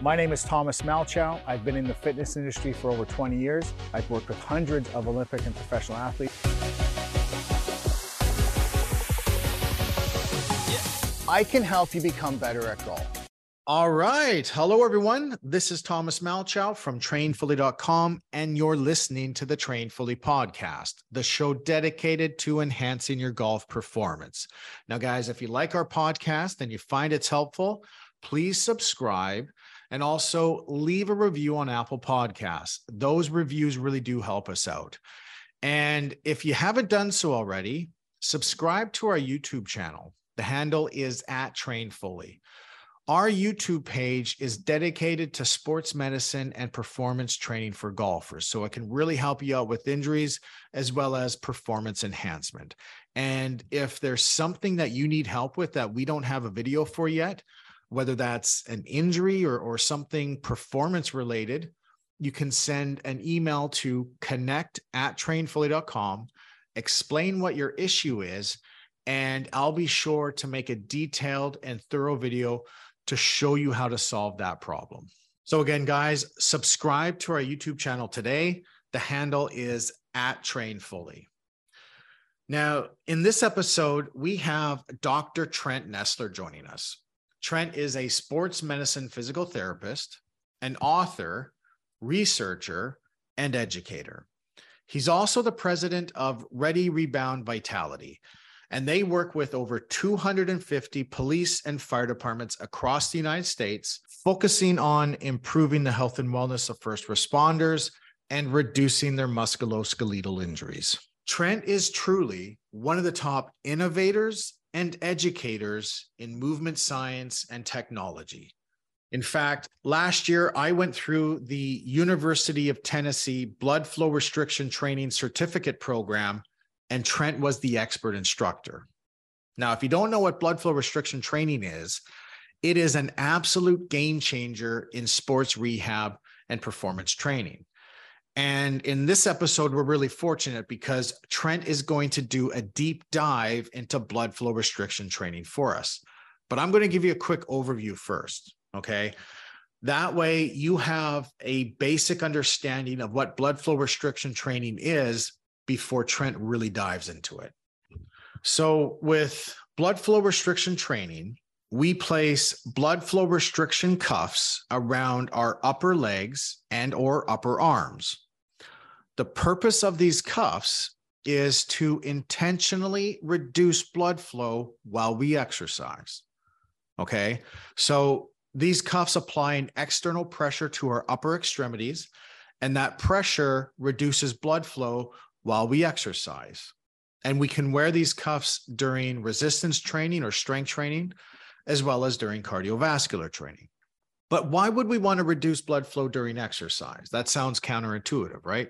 My name is Thomas Malchow. I've been in the fitness industry for over 20 years. I've worked with hundreds of Olympic and professional athletes. I can help you become better at golf. All right. Hello, everyone. This is Thomas Malchow from trainfully.com, and you're listening to the Train Fully podcast, the show dedicated to enhancing your golf performance. Now, guys, if you like our podcast and you find it's helpful, please subscribe and also leave a review on Apple Podcasts. Those reviews really do help us out. And if you haven't done so already, subscribe to our YouTube channel. The handle is at Train Fully. Our YouTube page is dedicated to sports medicine and performance training for golfers. So it can really help you out with injuries as well as performance enhancement. And if there's something that you need help with that we don't have a video for yet, whether that's an injury or, or something performance related, you can send an email to connect at trainfully.com, explain what your issue is, and I'll be sure to make a detailed and thorough video to show you how to solve that problem. So, again, guys, subscribe to our YouTube channel today. The handle is at Train Fully. Now, in this episode, we have Dr. Trent Nessler joining us. Trent is a sports medicine physical therapist, an author, researcher, and educator. He's also the president of Ready Rebound Vitality, and they work with over 250 police and fire departments across the United States, focusing on improving the health and wellness of first responders and reducing their musculoskeletal injuries. Trent is truly one of the top innovators and educators in movement science and technology. In fact, last year I went through the University of Tennessee Blood Flow Restriction Training Certificate Program and Trent was the expert instructor. Now, if you don't know what blood flow restriction training is, it is an absolute game changer in sports rehab and performance training. And in this episode, we're really fortunate because Trent is going to do a deep dive into blood flow restriction training for us. But I'm going to give you a quick overview first. Okay. That way, you have a basic understanding of what blood flow restriction training is before Trent really dives into it. So, with blood flow restriction training, we place blood flow restriction cuffs around our upper legs and or upper arms. The purpose of these cuffs is to intentionally reduce blood flow while we exercise. Okay? So these cuffs apply an external pressure to our upper extremities and that pressure reduces blood flow while we exercise. And we can wear these cuffs during resistance training or strength training, as well as during cardiovascular training. But why would we want to reduce blood flow during exercise? That sounds counterintuitive, right?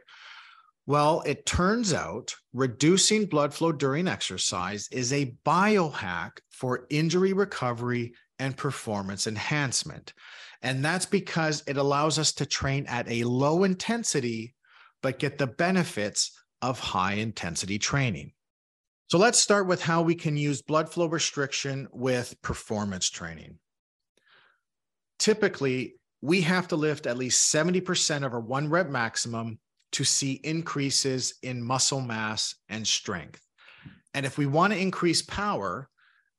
Well, it turns out reducing blood flow during exercise is a biohack for injury recovery and performance enhancement. And that's because it allows us to train at a low intensity, but get the benefits of high intensity training. So let's start with how we can use blood flow restriction with performance training. Typically, we have to lift at least 70% of our one rep maximum to see increases in muscle mass and strength. And if we want to increase power,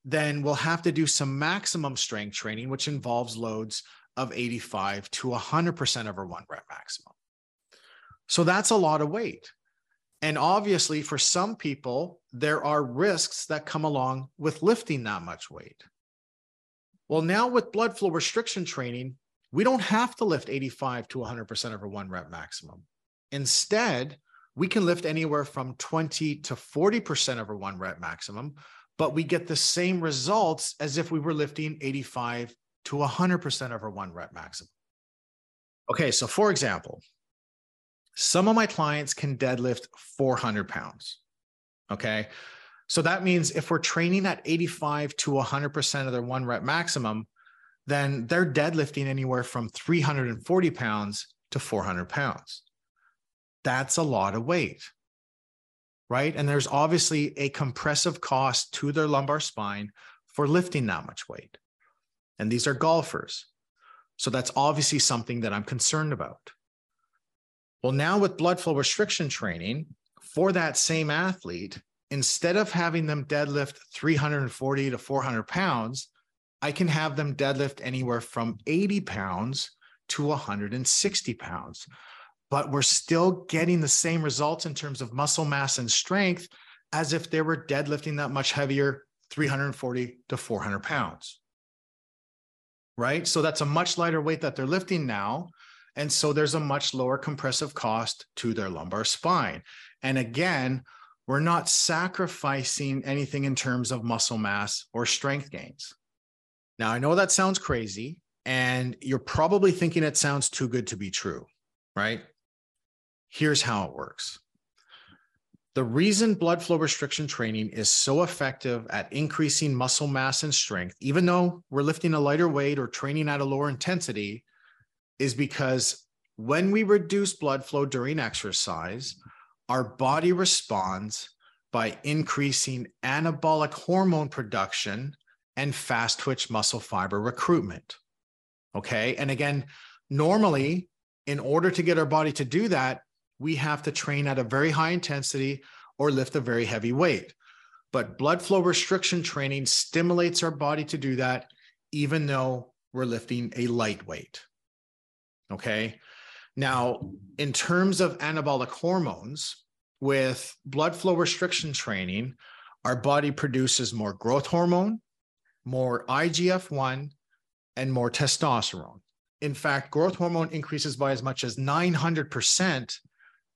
then we'll have to do some maximum strength training, which involves loads of 85 to 100% of our one rep maximum. So that's a lot of weight. And obviously, for some people, there are risks that come along with lifting that much weight. Well, now with blood flow restriction training, we don't have to lift 85 to 100% of our one rep maximum. Instead, we can lift anywhere from 20 to 40% of our one rep maximum, but we get the same results as if we were lifting 85 to 100% of our one rep maximum. Okay, so for example, some of my clients can deadlift 400 pounds. Okay. So that means if we're training at 85 to 100% of their one rep maximum, then they're deadlifting anywhere from 340 pounds to 400 pounds. That's a lot of weight, right? And there's obviously a compressive cost to their lumbar spine for lifting that much weight. And these are golfers. So that's obviously something that I'm concerned about. Well, now with blood flow restriction training for that same athlete, instead of having them deadlift 340 to 400 pounds, I can have them deadlift anywhere from 80 pounds to 160 pounds. But we're still getting the same results in terms of muscle mass and strength as if they were deadlifting that much heavier, 340 to 400 pounds. Right. So that's a much lighter weight that they're lifting now. And so there's a much lower compressive cost to their lumbar spine. And again, we're not sacrificing anything in terms of muscle mass or strength gains. Now, I know that sounds crazy, and you're probably thinking it sounds too good to be true, right? Here's how it works. The reason blood flow restriction training is so effective at increasing muscle mass and strength, even though we're lifting a lighter weight or training at a lower intensity, is because when we reduce blood flow during exercise, our body responds by increasing anabolic hormone production and fast twitch muscle fiber recruitment. Okay. And again, normally, in order to get our body to do that, we have to train at a very high intensity or lift a very heavy weight. But blood flow restriction training stimulates our body to do that, even though we're lifting a light weight. Okay. Now, in terms of anabolic hormones, with blood flow restriction training, our body produces more growth hormone, more IGF 1, and more testosterone. In fact, growth hormone increases by as much as 900%,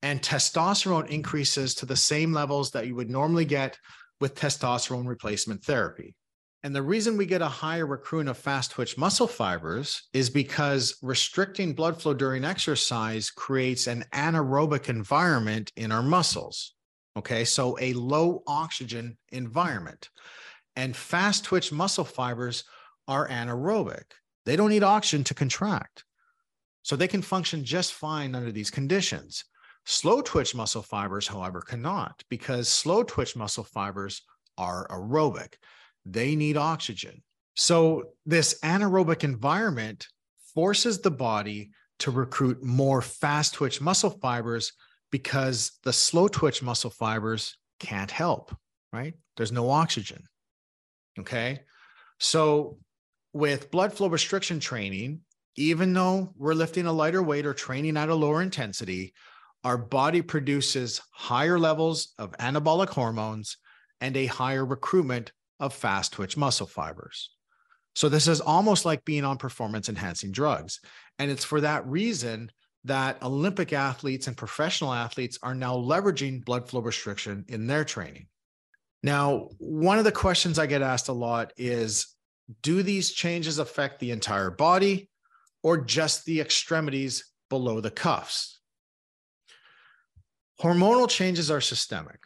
and testosterone increases to the same levels that you would normally get with testosterone replacement therapy. And the reason we get a higher recruitment of fast twitch muscle fibers is because restricting blood flow during exercise creates an anaerobic environment in our muscles. Okay, so a low oxygen environment. And fast twitch muscle fibers are anaerobic, they don't need oxygen to contract. So they can function just fine under these conditions. Slow twitch muscle fibers, however, cannot because slow twitch muscle fibers are aerobic they need oxygen. So, this anaerobic environment forces the body to recruit more fast twitch muscle fibers because the slow twitch muscle fibers can't help, right? There's no oxygen. Okay. So, with blood flow restriction training, even though we're lifting a lighter weight or training at a lower intensity, our body produces higher levels of anabolic hormones and a higher recruitment of fast twitch muscle fibers. So this is almost like being on performance enhancing drugs. And it's for that reason that Olympic athletes and professional athletes are now leveraging blood flow restriction in their training. Now, one of the questions I get asked a lot is do these changes affect the entire body or just the extremities below the cuffs? Hormonal changes are systemic.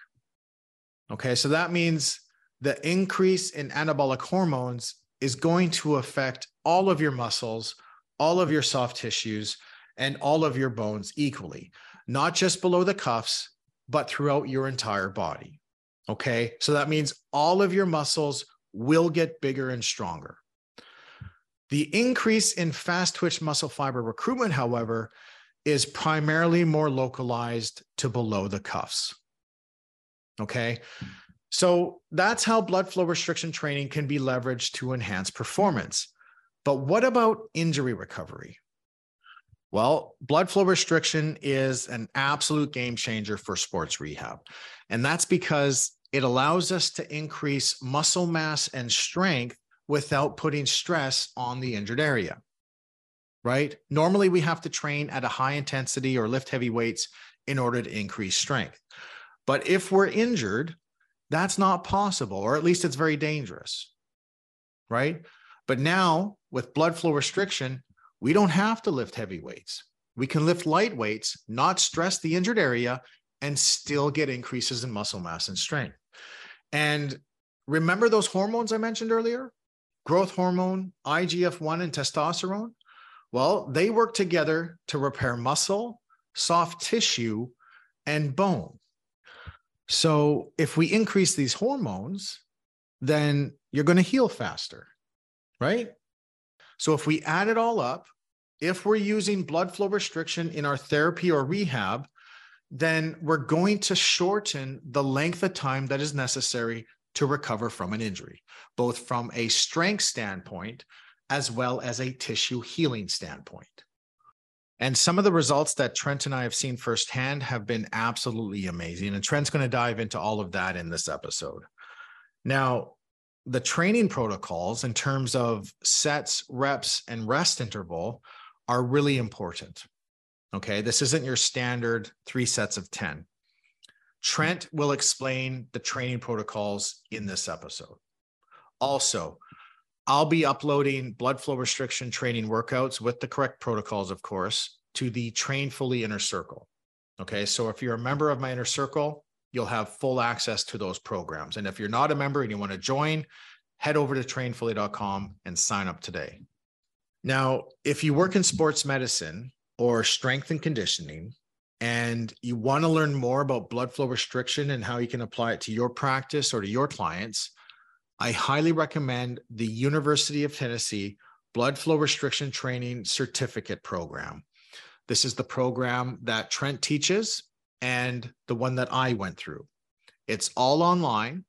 Okay, so that means the increase in anabolic hormones is going to affect all of your muscles, all of your soft tissues, and all of your bones equally, not just below the cuffs, but throughout your entire body. Okay. So that means all of your muscles will get bigger and stronger. The increase in fast twitch muscle fiber recruitment, however, is primarily more localized to below the cuffs. Okay. So that's how blood flow restriction training can be leveraged to enhance performance. But what about injury recovery? Well, blood flow restriction is an absolute game changer for sports rehab. And that's because it allows us to increase muscle mass and strength without putting stress on the injured area. Right? Normally, we have to train at a high intensity or lift heavy weights in order to increase strength. But if we're injured, that's not possible, or at least it's very dangerous. Right. But now with blood flow restriction, we don't have to lift heavy weights. We can lift light weights, not stress the injured area, and still get increases in muscle mass and strength. And remember those hormones I mentioned earlier? Growth hormone, IGF 1, and testosterone? Well, they work together to repair muscle, soft tissue, and bone. So if we increase these hormones, then you're going to heal faster, right? So if we add it all up, if we're using blood flow restriction in our therapy or rehab, then we're going to shorten the length of time that is necessary to recover from an injury, both from a strength standpoint as well as a tissue healing standpoint. And some of the results that Trent and I have seen firsthand have been absolutely amazing. And Trent's going to dive into all of that in this episode. Now, the training protocols in terms of sets, reps, and rest interval are really important. Okay. This isn't your standard three sets of 10. Trent will explain the training protocols in this episode. Also, I'll be uploading blood flow restriction training workouts with the correct protocols, of course, to the Train Fully Inner Circle. Okay. So if you're a member of my inner circle, you'll have full access to those programs. And if you're not a member and you want to join, head over to trainfully.com and sign up today. Now, if you work in sports medicine or strength and conditioning, and you want to learn more about blood flow restriction and how you can apply it to your practice or to your clients, I highly recommend the University of Tennessee Blood Flow Restriction Training Certificate Program. This is the program that Trent teaches and the one that I went through. It's all online.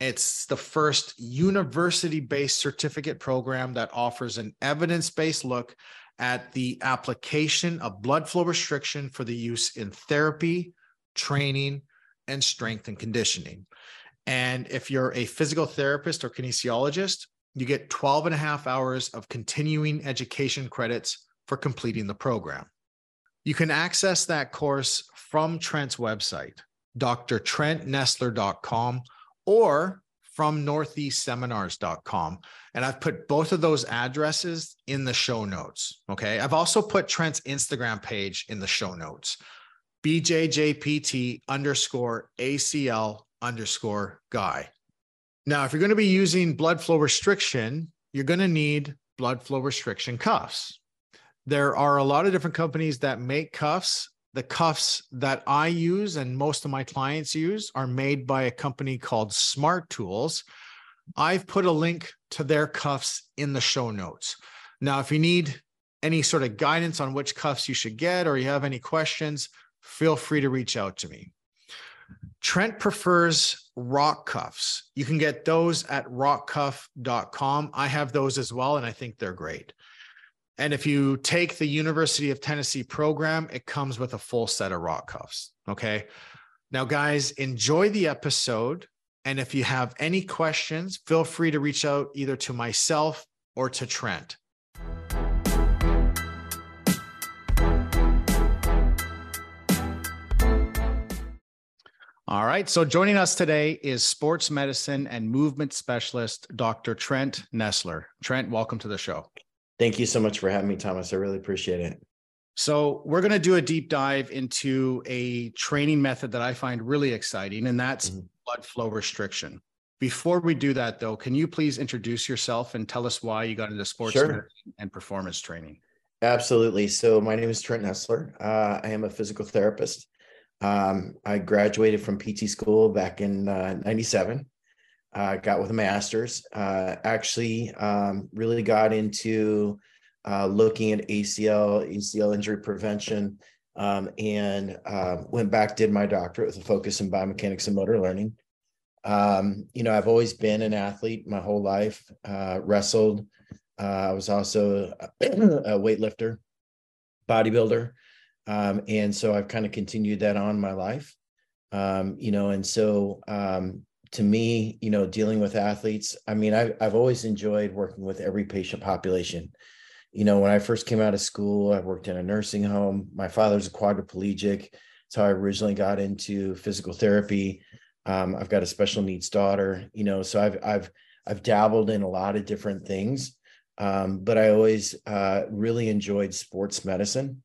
It's the first university based certificate program that offers an evidence based look at the application of blood flow restriction for the use in therapy, training, and strength and conditioning. And if you're a physical therapist or kinesiologist, you get 12 and a half hours of continuing education credits for completing the program. You can access that course from Trent's website, drtrentnessler.com, or from northeastseminars.com. And I've put both of those addresses in the show notes. Okay. I've also put Trent's Instagram page in the show notes BJJPT underscore ACL underscore guy. Now, if you're going to be using blood flow restriction, you're going to need blood flow restriction cuffs. There are a lot of different companies that make cuffs the cuffs that I use and most of my clients use are made by a company called Smart Tools. I've put a link to their cuffs in the show notes. Now, if you need any sort of guidance on which cuffs you should get or you have any questions, feel free to reach out to me. Trent prefers rock cuffs. You can get those at rockcuff.com. I have those as well, and I think they're great. And if you take the University of Tennessee program, it comes with a full set of rock cuffs. Okay. Now, guys, enjoy the episode. And if you have any questions, feel free to reach out either to myself or to Trent. All right. So joining us today is sports medicine and movement specialist, Dr. Trent Nessler. Trent, welcome to the show. Thank you so much for having me, Thomas. I really appreciate it. So, we're going to do a deep dive into a training method that I find really exciting, and that's mm-hmm. blood flow restriction. Before we do that, though, can you please introduce yourself and tell us why you got into sports sure. and performance training? Absolutely. So, my name is Trent Nessler. Uh, I am a physical therapist. Um, I graduated from PT school back in uh, 97 uh, got with a master's. Uh, actually, um, really got into uh, looking at ACL, ACL injury prevention, um, and uh, went back, did my doctorate with a focus in biomechanics and motor learning. Um, you know, I've always been an athlete my whole life, uh, wrestled. Uh, I was also a weightlifter, bodybuilder. Um, and so I've kind of continued that on my life. Um, you know, and so um, to me, you know, dealing with athletes, I mean, I've, I've always enjoyed working with every patient population. You know, when I first came out of school, I worked in a nursing home. My father's a quadriplegic. So I originally got into physical therapy. Um, I've got a special needs daughter, you know, so I've, I've, I've dabbled in a lot of different things. Um, but I always uh, really enjoyed sports medicine.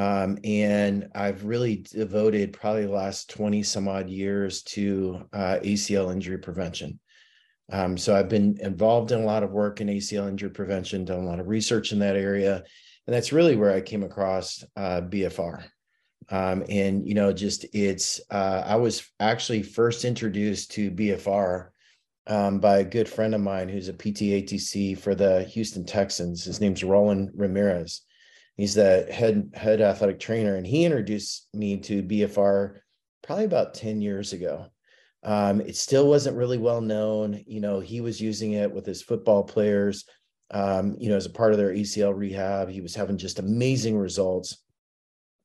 Um, and I've really devoted probably the last 20 some odd years to uh, ACL injury prevention. Um, so I've been involved in a lot of work in ACL injury prevention, done a lot of research in that area. And that's really where I came across uh, BFR. Um, and, you know, just it's, uh, I was actually first introduced to BFR um, by a good friend of mine who's a PTATC for the Houston Texans. His name's Roland Ramirez He's the head head athletic trainer, and he introduced me to BFR probably about 10 years ago. Um, it still wasn't really well known. You know, he was using it with his football players, um, you know, as a part of their ACL rehab. He was having just amazing results.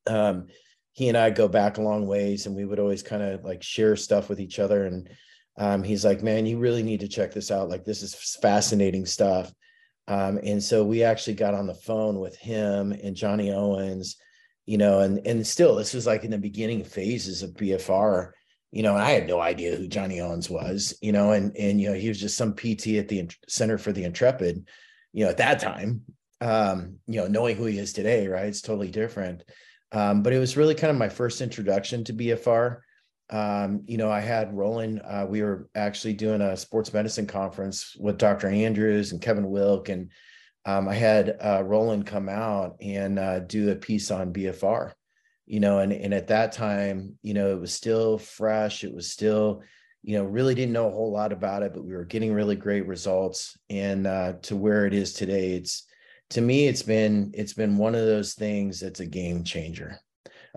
Um, he and I go back a long ways, and we would always kind of like share stuff with each other. And um, he's like, "Man, you really need to check this out. Like, this is fascinating stuff." Um, and so we actually got on the phone with him and Johnny Owens, you know, and and still this was like in the beginning phases of BFR you know, and I had no idea who Johnny Owens was, you know, and and you know, he was just some PT at the Center for the Intrepid, you know, at that time. Um, you know, knowing who he is today, right? It's totally different. Um, but it was really kind of my first introduction to BFR. Um, you know, I had Roland, uh, we were actually doing a sports medicine conference with Dr. Andrews and Kevin Wilk, and um, I had uh, Roland come out and uh, do a piece on BFR you know and and at that time you know it was still fresh it was still you know really didn't know a whole lot about it but we were getting really great results and uh, to where it is today it's to me it's been it's been one of those things that's a game changer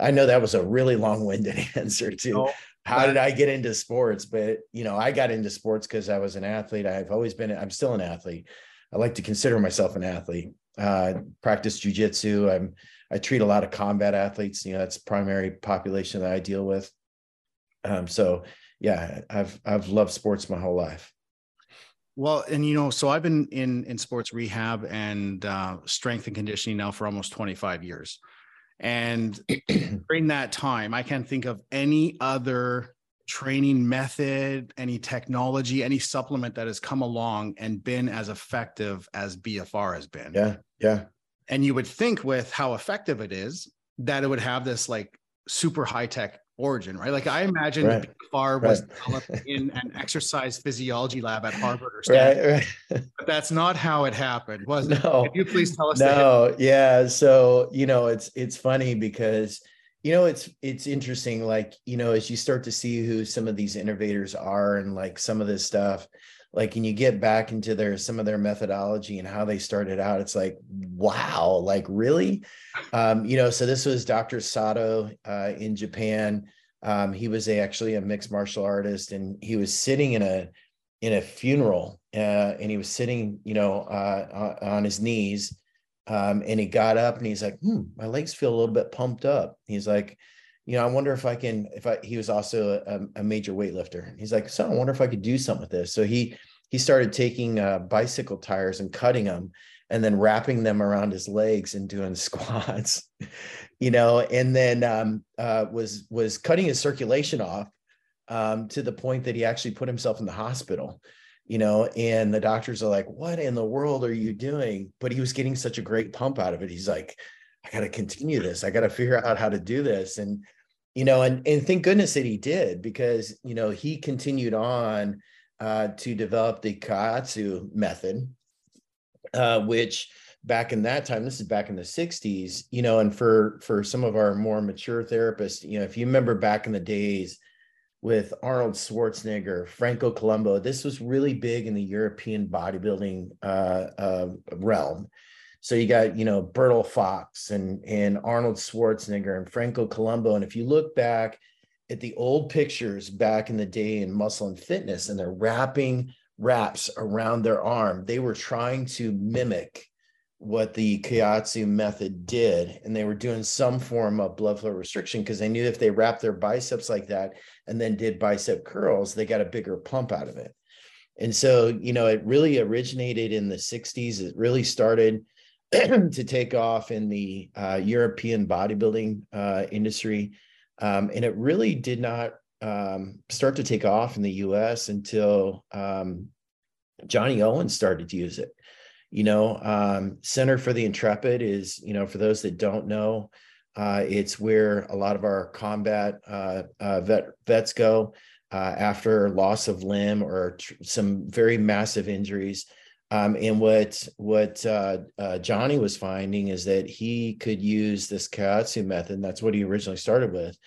i know that was a really long-winded answer to oh, how did i get into sports but you know i got into sports because i was an athlete i've always been i'm still an athlete i like to consider myself an athlete uh practice jujitsu i'm I treat a lot of combat athletes. You know, that's primary population that I deal with. Um, so yeah, I've I've loved sports my whole life. Well, and you know, so I've been in in sports rehab and uh, strength and conditioning now for almost 25 years. And during that time, I can't think of any other training method, any technology, any supplement that has come along and been as effective as BFR has been. Yeah, yeah. And you would think with how effective it is that it would have this like super high tech origin, right? Like I imagine right. BFR was right. developed in an exercise physiology lab at Harvard or Stanford. Right, right. But that's not how it happened, was it? No. Can you please tell us? No, yeah. So you know, it's it's funny because you know it's it's interesting. Like you know, as you start to see who some of these innovators are and like some of this stuff, like and you get back into their some of their methodology and how they started out? It's like wow like really? Um you know so this was dr sato uh in japan. Um he was a, actually a mixed martial artist and he was sitting in a in a funeral uh and he was sitting you know uh on his knees. Um and he got up and he's like hmm my legs feel a little bit pumped up. He's like you know, I wonder if I can, if I, he was also a, a major weightlifter. He's like, so I wonder if I could do something with this. So he, he started taking uh, bicycle tires and cutting them and then wrapping them around his legs and doing squats, you know, and then um, uh, was, was cutting his circulation off um, to the point that he actually put himself in the hospital you know and the doctors are like what in the world are you doing but he was getting such a great pump out of it he's like i got to continue this i got to figure out how to do this and you know, and and thank goodness that he did because you know he continued on uh, to develop the Kaatsu method, uh, which back in that time, this is back in the '60s, you know, and for for some of our more mature therapists, you know, if you remember back in the days with Arnold Schwarzenegger, Franco Columbu, this was really big in the European bodybuilding uh, uh realm so you got, you know, Bertil Fox and, and Arnold Schwarzenegger and Franco Columbu. And if you look back at the old pictures back in the day in muscle and fitness, and they're wrapping wraps around their arm, they were trying to mimic what the Kaatsu method did. And they were doing some form of blood flow restriction because they knew if they wrapped their biceps like that and then did bicep curls, they got a bigger pump out of it. And so, you know, it really originated in the 60s. It really started to take off in the uh, European bodybuilding uh, industry. Um, and it really did not um, start to take off in the US until um, Johnny Owens started to use it. You know, um, Center for the Intrepid is, you know, for those that don't know, uh, it's where a lot of our combat uh, uh, vet, vets go uh, after loss of limb or tr- some very massive injuries. Um, and what what uh, uh, Johnny was finding is that he could use this Kaatsu method. That's what he originally started with,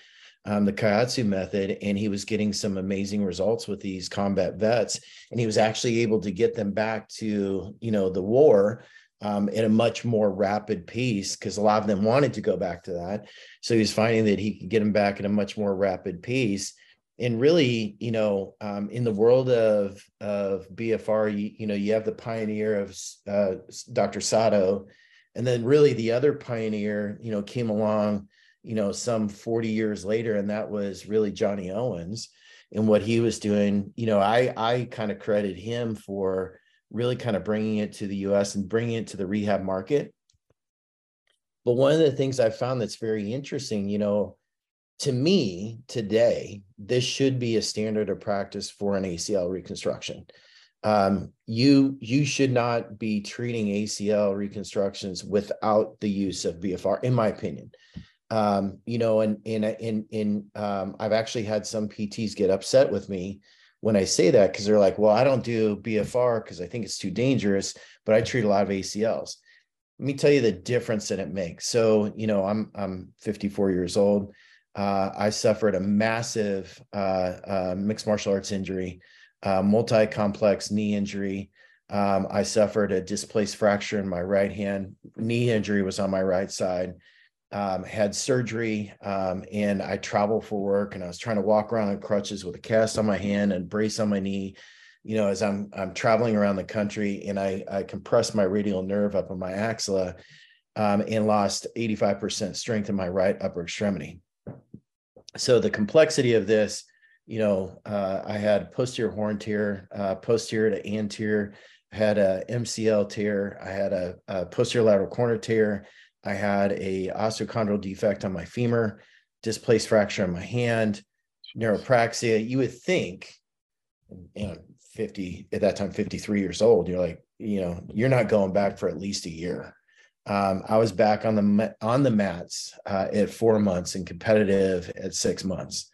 um, the Kaatsu method, and he was getting some amazing results with these combat vets. And he was actually able to get them back to you know the war um, at a much more rapid pace because a lot of them wanted to go back to that. So he was finding that he could get them back at a much more rapid pace. And really, you know, um, in the world of of BFR, you, you know, you have the pioneer of uh, Dr. Sato, and then really the other pioneer, you know, came along, you know, some 40 years later, and that was really Johnny Owens and what he was doing. You know, I I kind of credit him for really kind of bringing it to the US and bringing it to the rehab market. But one of the things I found that's very interesting, you know, to me today, this should be a standard of practice for an ACL reconstruction. Um, you you should not be treating ACL reconstructions without the use of BFR, in my opinion. Um, you know, and in in in um, I've actually had some PTs get upset with me when I say that because they're like, well, I don't do BFR because I think it's too dangerous, but I treat a lot of ACLs. Let me tell you the difference that it makes. So, you know, I'm I'm 54 years old. Uh, I suffered a massive uh, uh, mixed martial arts injury, uh, multi-complex knee injury. Um, I suffered a displaced fracture in my right hand. Knee injury was on my right side um, had surgery um, and I traveled for work and I was trying to walk around on crutches with a cast on my hand and brace on my knee, you know, as I'm I'm traveling around the country and I I compressed my radial nerve up in my axilla um, and lost 85% strength in my right upper extremity. So the complexity of this, you know, uh, I had posterior horn tear, uh, posterior to anterior, I had a MCL tear, I had a, a posterior lateral corner tear, I had a osteochondral defect on my femur, displaced fracture on my hand, neuropraxia. You would think, you know, 50 at that time, 53 years old, you're like, you know, you're not going back for at least a year. Um, I was back on the on the mats uh, at four months and competitive at six months.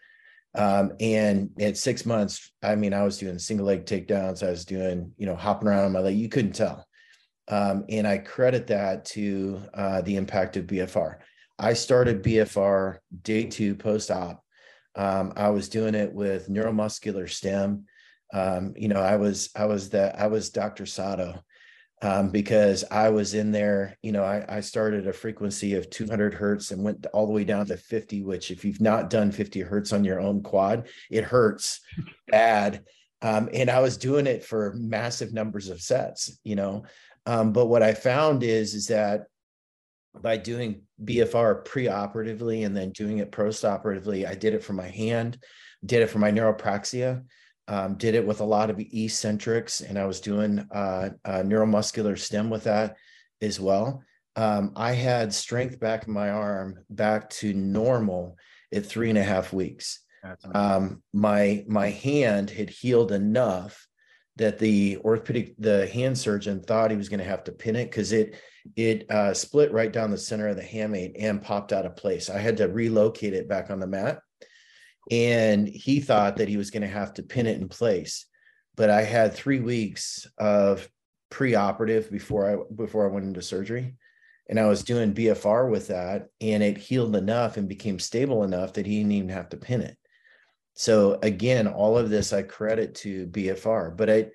Um, and at six months, I mean, I was doing single leg takedowns. I was doing, you know, hopping around on my leg. You couldn't tell. Um, and I credit that to uh, the impact of BFR. I started BFR day two post op. Um, I was doing it with neuromuscular stem. Um, you know, I was I was that I was Dr. Sato um, because I was in there. You know, I, I started a frequency of 200 hertz and went all the way down to 50. Which, if you've not done 50 hertz on your own quad, it hurts bad. Um, and I was doing it for massive numbers of sets. You know, um, but what I found is is that by doing BFR preoperatively and then doing it postoperatively, I did it for my hand, did it for my neuropraxia, um, did it with a lot of eccentrics, and I was doing uh, neuromuscular stem with that as well. Um, I had strength back in my arm back to normal at three and a half weeks. Um, my my hand had healed enough that the orthopedic the hand surgeon thought he was going to have to pin it because it it uh, split right down the center of the hamate and popped out of place. I had to relocate it back on the mat, and he thought that he was going to have to pin it in place. But I had three weeks of pre-operative before I before I went into surgery, and I was doing BFR with that, and it healed enough and became stable enough that he didn't even have to pin it. So again all of this i credit to bfr but i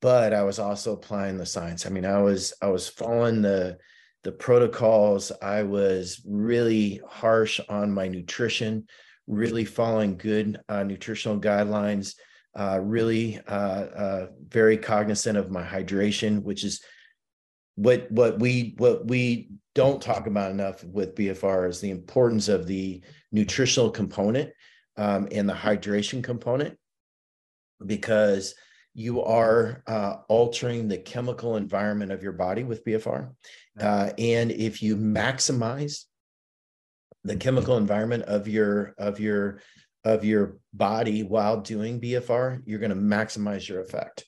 but i was also applying the science. I mean i was i was following the the protocols. I was really harsh on my nutrition really following good uh, nutritional guidelines uh, really uh, uh very cognizant of my hydration which is what what we what we don't talk about enough with bfr is the importance of the nutritional component um, and the hydration component because you are uh, altering the chemical environment of your body with BFR. Uh, and if you maximize the chemical environment of your of your of your body while doing BFR, you're going to maximize your effect.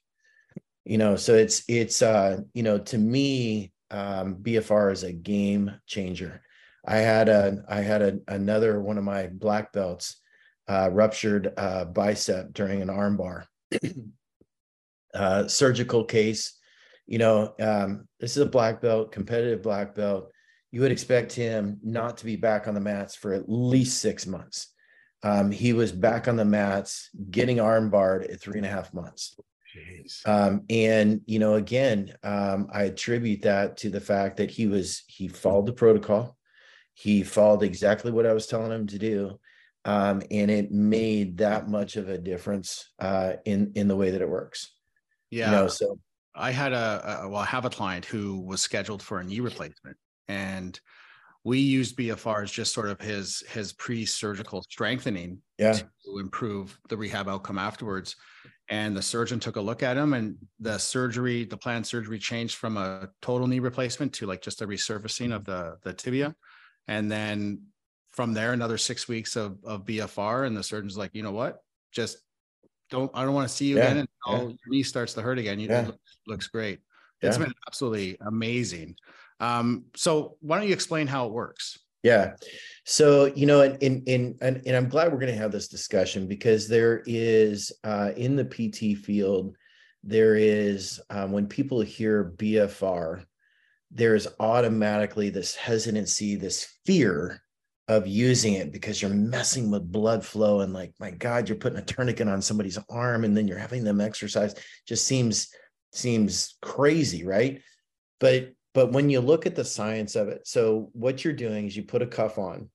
You know, so it's it's uh, you know, to me, um, BFR is a game changer. I had a I had a, another one of my black belts uh, ruptured uh, bicep during an armbar. uh, surgical case, you know, um, this is a black belt, competitive black belt. You would expect him not to be back on the mats for at least six months. Um, he was back on the mats, getting armbarred at three and a half months. Um, and you know, again, um, I attribute that to the fact that he was he followed the protocol. He followed exactly what I was telling him to do. Um, and it made that much of a difference uh, in in the way that it works. Yeah. You know, so I had a, a well, I have a client who was scheduled for a knee replacement, and we used BFR as just sort of his his pre-surgical strengthening yeah. to improve the rehab outcome afterwards. And the surgeon took a look at him, and the surgery, the planned surgery, changed from a total knee replacement to like just a resurfacing of the the tibia, and then from there another six weeks of of BFR, and the surgeon's like, you know what, just don't I don't want to see you Yeah, again until yeah. your knee starts to hurt again. You, Yeah. Looks great. It's been absolutely amazing. Um, so why don't you explain how it works? Yeah. So, you know, and in and, and I'm glad we're going to have this discussion because there is uh in the PT field, there is um, when people hear BFR, there's automatically this hesitancy, this fear of using it because you're messing with blood flow and like, my God, you're putting a tourniquet on somebody's arm and then you're having them exercise. Just seems seems crazy, right? But but when you look at the science of it, so what you're doing is you put a cuff on.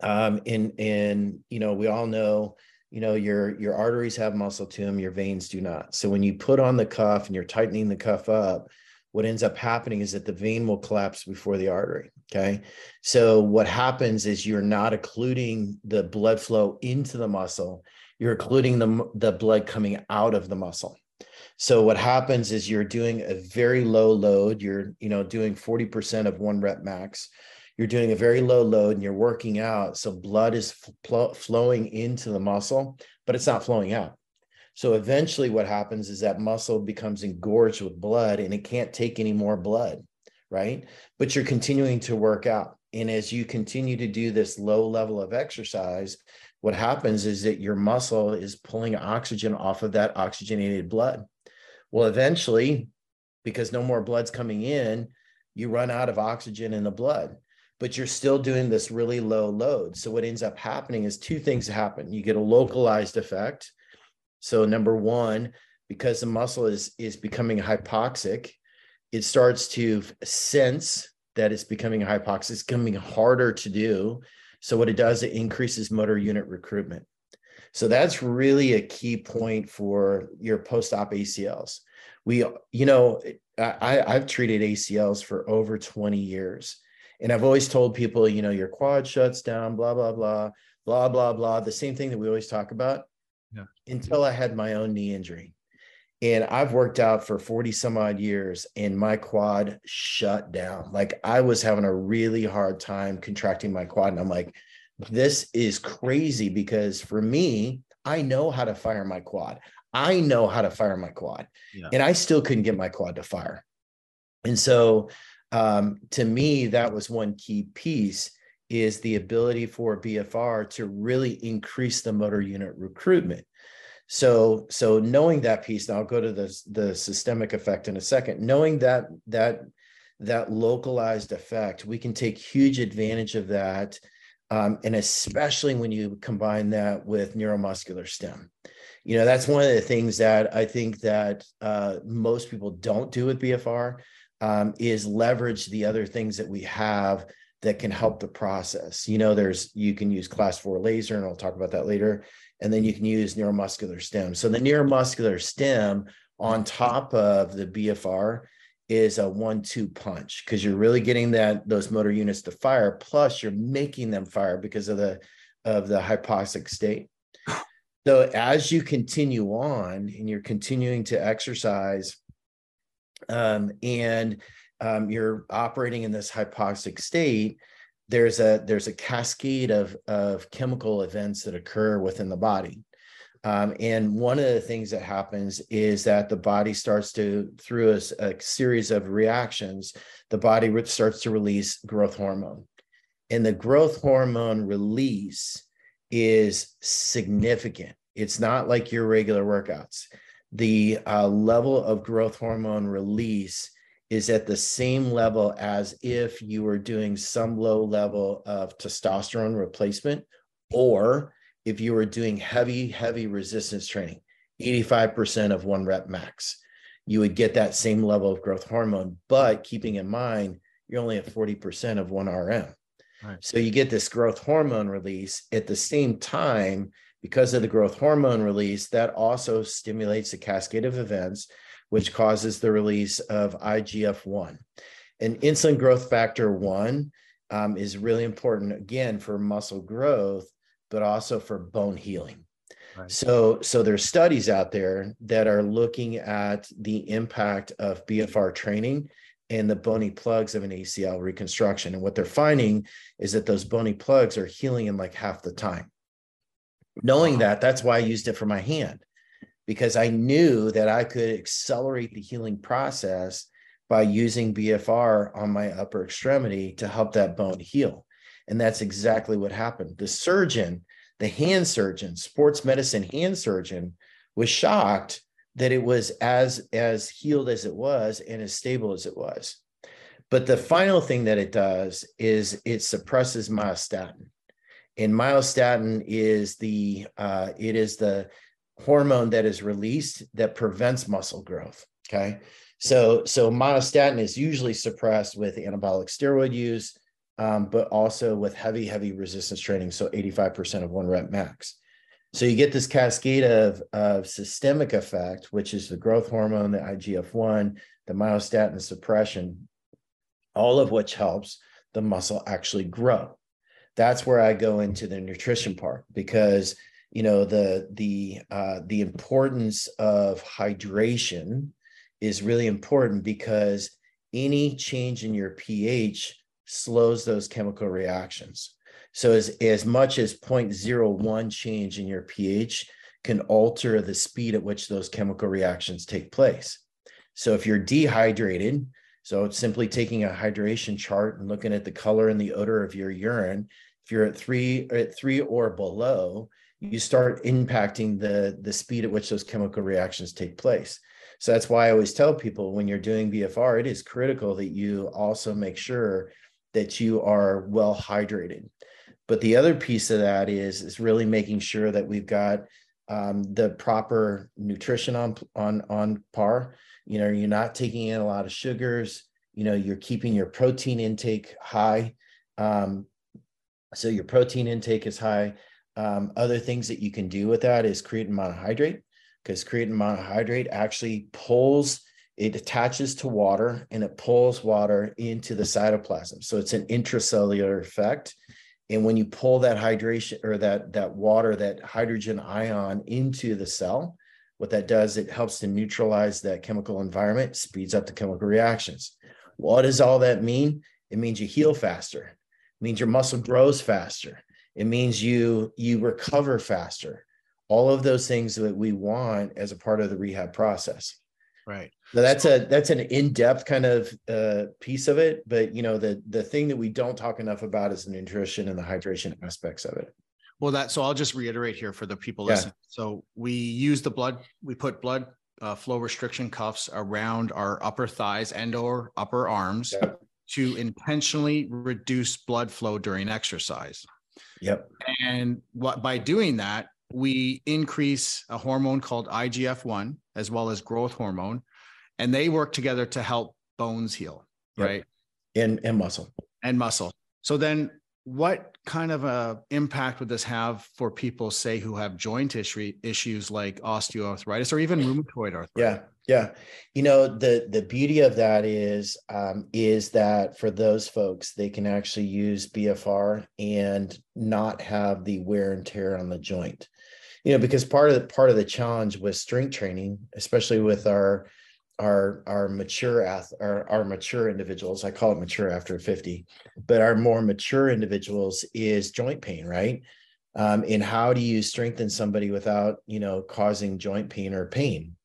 Um, and and you know, we all know, you know, your your arteries have muscle to them, your veins do not. So when you put on the cuff and you're tightening the cuff up, what ends up happening is that the vein will collapse before the artery. Okay. So what happens is you're not occluding the blood flow into the muscle, you're occluding the, the blood coming out of the muscle. So what happens is you're doing a very low load. You're, you know, doing 40% of one rep max. You're doing a very low load and you're working out. So blood is fl- flowing into the muscle, but it's not flowing out. So eventually what happens is that muscle becomes engorged with blood and it can't take any more blood, right? But you're continuing to work out. And as you continue to do this low level of exercise, what happens is that your muscle is pulling oxygen off of that oxygenated blood. Well, eventually, because no more blood's coming in, you run out of oxygen in the blood, but you're still doing this really low load. So, what ends up happening is two things happen you get a localized effect. So, number one, because the muscle is, is becoming hypoxic, it starts to sense that it's becoming hypoxic, it's becoming harder to do. So, what it does, it increases motor unit recruitment. So that's really a key point for your post-op ACLs. We, you know, I, I've treated ACLs for over 20 years. And I've always told people, you know, your quad shuts down, blah, blah, blah, blah, blah, blah. The same thing that we always talk about Yeah. until I had my own knee injury. And I've worked out for 40 some odd years and my quad shut down. Like I was having a really hard time contracting my quad. And I'm like, this is crazy because for me, I know how to fire my quad. I know how to fire my quad. Yeah. And I still couldn't get my quad to fire. And so um, to me, that was one key piece is the ability for BFR to really increase the motor unit recruitment. So, so knowing that piece, and I'll go to the, the systemic effect in a second, knowing that that that localized effect, we can take huge advantage of that um, and especially when you combine that with neuromuscular stem. You know that's one of the things that i think that uh, most people don't do with bfr um, is leverage the other things that we have that can help the process. You know there's you can use class 4 laser and i'll talk about that later and then you can use neuromuscular stem. So the neuromuscular stem on top of the bfr is a one-two punch because you're really getting that those motor units to fire. Plus, you're making them fire because of the of the hypoxic state. So as you continue on and you're continuing to exercise, um, and um, you're operating in this hypoxic state, there's a there's a cascade of of chemical events that occur within the body. Um, and one of the things that happens is that the body starts to, through a, a series of reactions, the body starts to release growth hormone. And the growth hormone release is significant. It's not like your regular workouts. The uh, level of growth hormone release is at the same level as if you were doing some low level of testosterone replacement or if you were doing heavy, heavy resistance training. 85% of one rep max. You would get that same level of growth hormone, but keeping in mind, you're only at 40% of one RM. Right. So you get this growth hormone release at the same time because of the growth hormone release that also stimulates a cascade of events which causes the release of IGF-1. And insulin growth factor 1 um, is really important again for muscle growth but also for bone healing. Right. So, so there's studies out there that are looking at the impact of BFR training and the bony plugs of an ACL reconstruction. And what they're finding is that those bony plugs are healing in like half the time. Knowing that, that's why I used it for my hand because I knew that I could accelerate the healing process by using BFR on my upper extremity to help that bone heal. And that's exactly what happened. The surgeon, the hand surgeon, sports medicine hand surgeon, was shocked that it was as as healed as it was and as stable as it was. But the final thing that it does is it suppresses myostatin. And myostatin is the uh, it is the hormone that is released that prevents muscle growth. Okay. So, so myostatin is usually suppressed with anabolic steroid use, um, but also with heavy, heavy resistance training. So 85% of one rep max. So you get this cascade of, of systemic effect, which is the growth hormone, the IGF-1, the myostatin suppression, all of which helps the muscle actually grow. That's where I go into the nutrition part because you know the the uh, the importance of hydration is really important because any change in your pH slows those chemical reactions. So as, as much as 0.01 change in your pH can alter the speed at which those chemical reactions take place. So if you're dehydrated, so it's simply taking a hydration chart and looking at the color and the odor of your urine, if you're at three at three or below, you start impacting the, the speed at which those chemical reactions take place. So that's why I always tell people when you're doing BFR, it is critical that you also make sure that you are well hydrated. But the other piece of that is is really making sure that we've got um, the proper nutrition on on on par. You know, you're not taking in a lot of sugars. You know, you're keeping your protein intake high. Um, so your protein intake is high. Um, other things that you can do with that is creatine monohydrate because creatine monohydrate actually pulls it attaches to water and it pulls water into the cytoplasm. So it's an intracellular effect. And when you pull that hydration or that, that water, that hydrogen ion into the cell, what that does, it helps to neutralize that chemical environment, speeds up the chemical reactions. What does all that mean? It means you heal faster. It means your muscle grows faster. It means you you recover faster. All of those things that we want as a part of the rehab process. Right. So that's a that's an in-depth kind of uh, piece of it, but you know the the thing that we don't talk enough about is the nutrition and the hydration aspects of it. Well, that so I'll just reiterate here for the people yeah. listening. So we use the blood, we put blood uh, flow restriction cuffs around our upper thighs and or upper arms yeah. to intentionally reduce blood flow during exercise. Yep. And what by doing that, we increase a hormone called IGF 1 as well as growth hormone, and they work together to help bones heal, yep. right? And, and muscle. And muscle. So then what kind of a impact would this have for people say who have joint issue, issues like osteoarthritis or even rheumatoid arthritis yeah yeah you know the the beauty of that is um, is that for those folks they can actually use bfr and not have the wear and tear on the joint you know because part of the part of the challenge with strength training especially with our our our mature ath our, our mature individuals i call it mature after 50 but our more mature individuals is joint pain right? Um, and how do you strengthen somebody without you know causing joint pain or pain?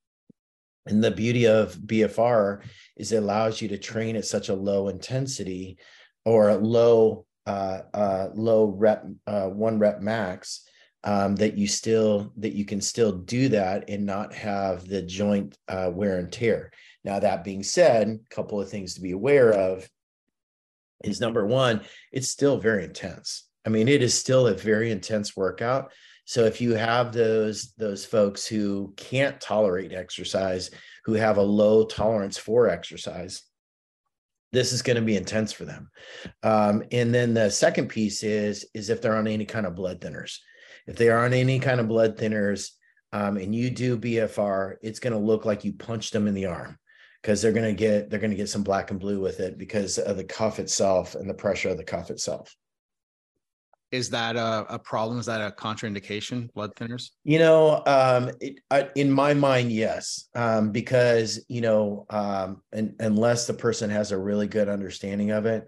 And the beauty of bfr is it allows you to train at such a low intensity or a low uh, uh, low rep uh, one rep max um, that you still that you can still do that and not have the joint uh, wear and tear. Now that being said, a couple of things to be aware of is number one, it's still very intense. I mean, it is still a very intense workout So if you have those those folks who can't tolerate exercise, who have a low tolerance for exercise, this is going to be intense for them. Um, and then the second piece is is if they're on any kind of blood thinners. If they are on any kind of blood thinners um, and you do BFR, it's going to look like you punched them in the arm because they're going to get they're going to get some black and blue with it because of the cuff itself and the pressure of the cuff itself. Is that a, a problem? Is that a contraindication? Blood thinners? You know, um, it, I, in my mind, yes, um, because you know, um, and, unless the person has a really good understanding of it,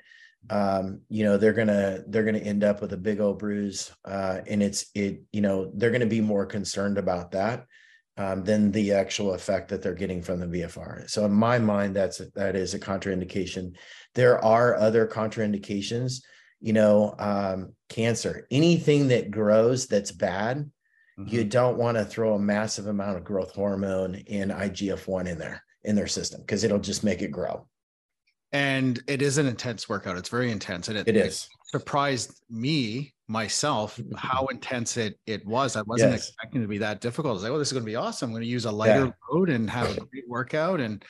um, you know, they're gonna they're gonna end up with a big old bruise, uh, and it's it. You know, they're gonna be more concerned about that um, than the actual effect that they're getting from the BFR So in my mind, that's that is a contraindication. There are other contraindications you know, um, cancer, anything that grows that's bad, mm-hmm. you don't want to throw a massive amount of growth hormone and IGF 1 in there in their system because it'll just make it grow. And it is an intense workout. It's very intense. And it, it is. It surprised me myself how intense it it was. I wasn't yes. expecting to be that difficult. I was like, oh, this is going to be awesome. I'm going to use a lighter yeah. load and have a great workout and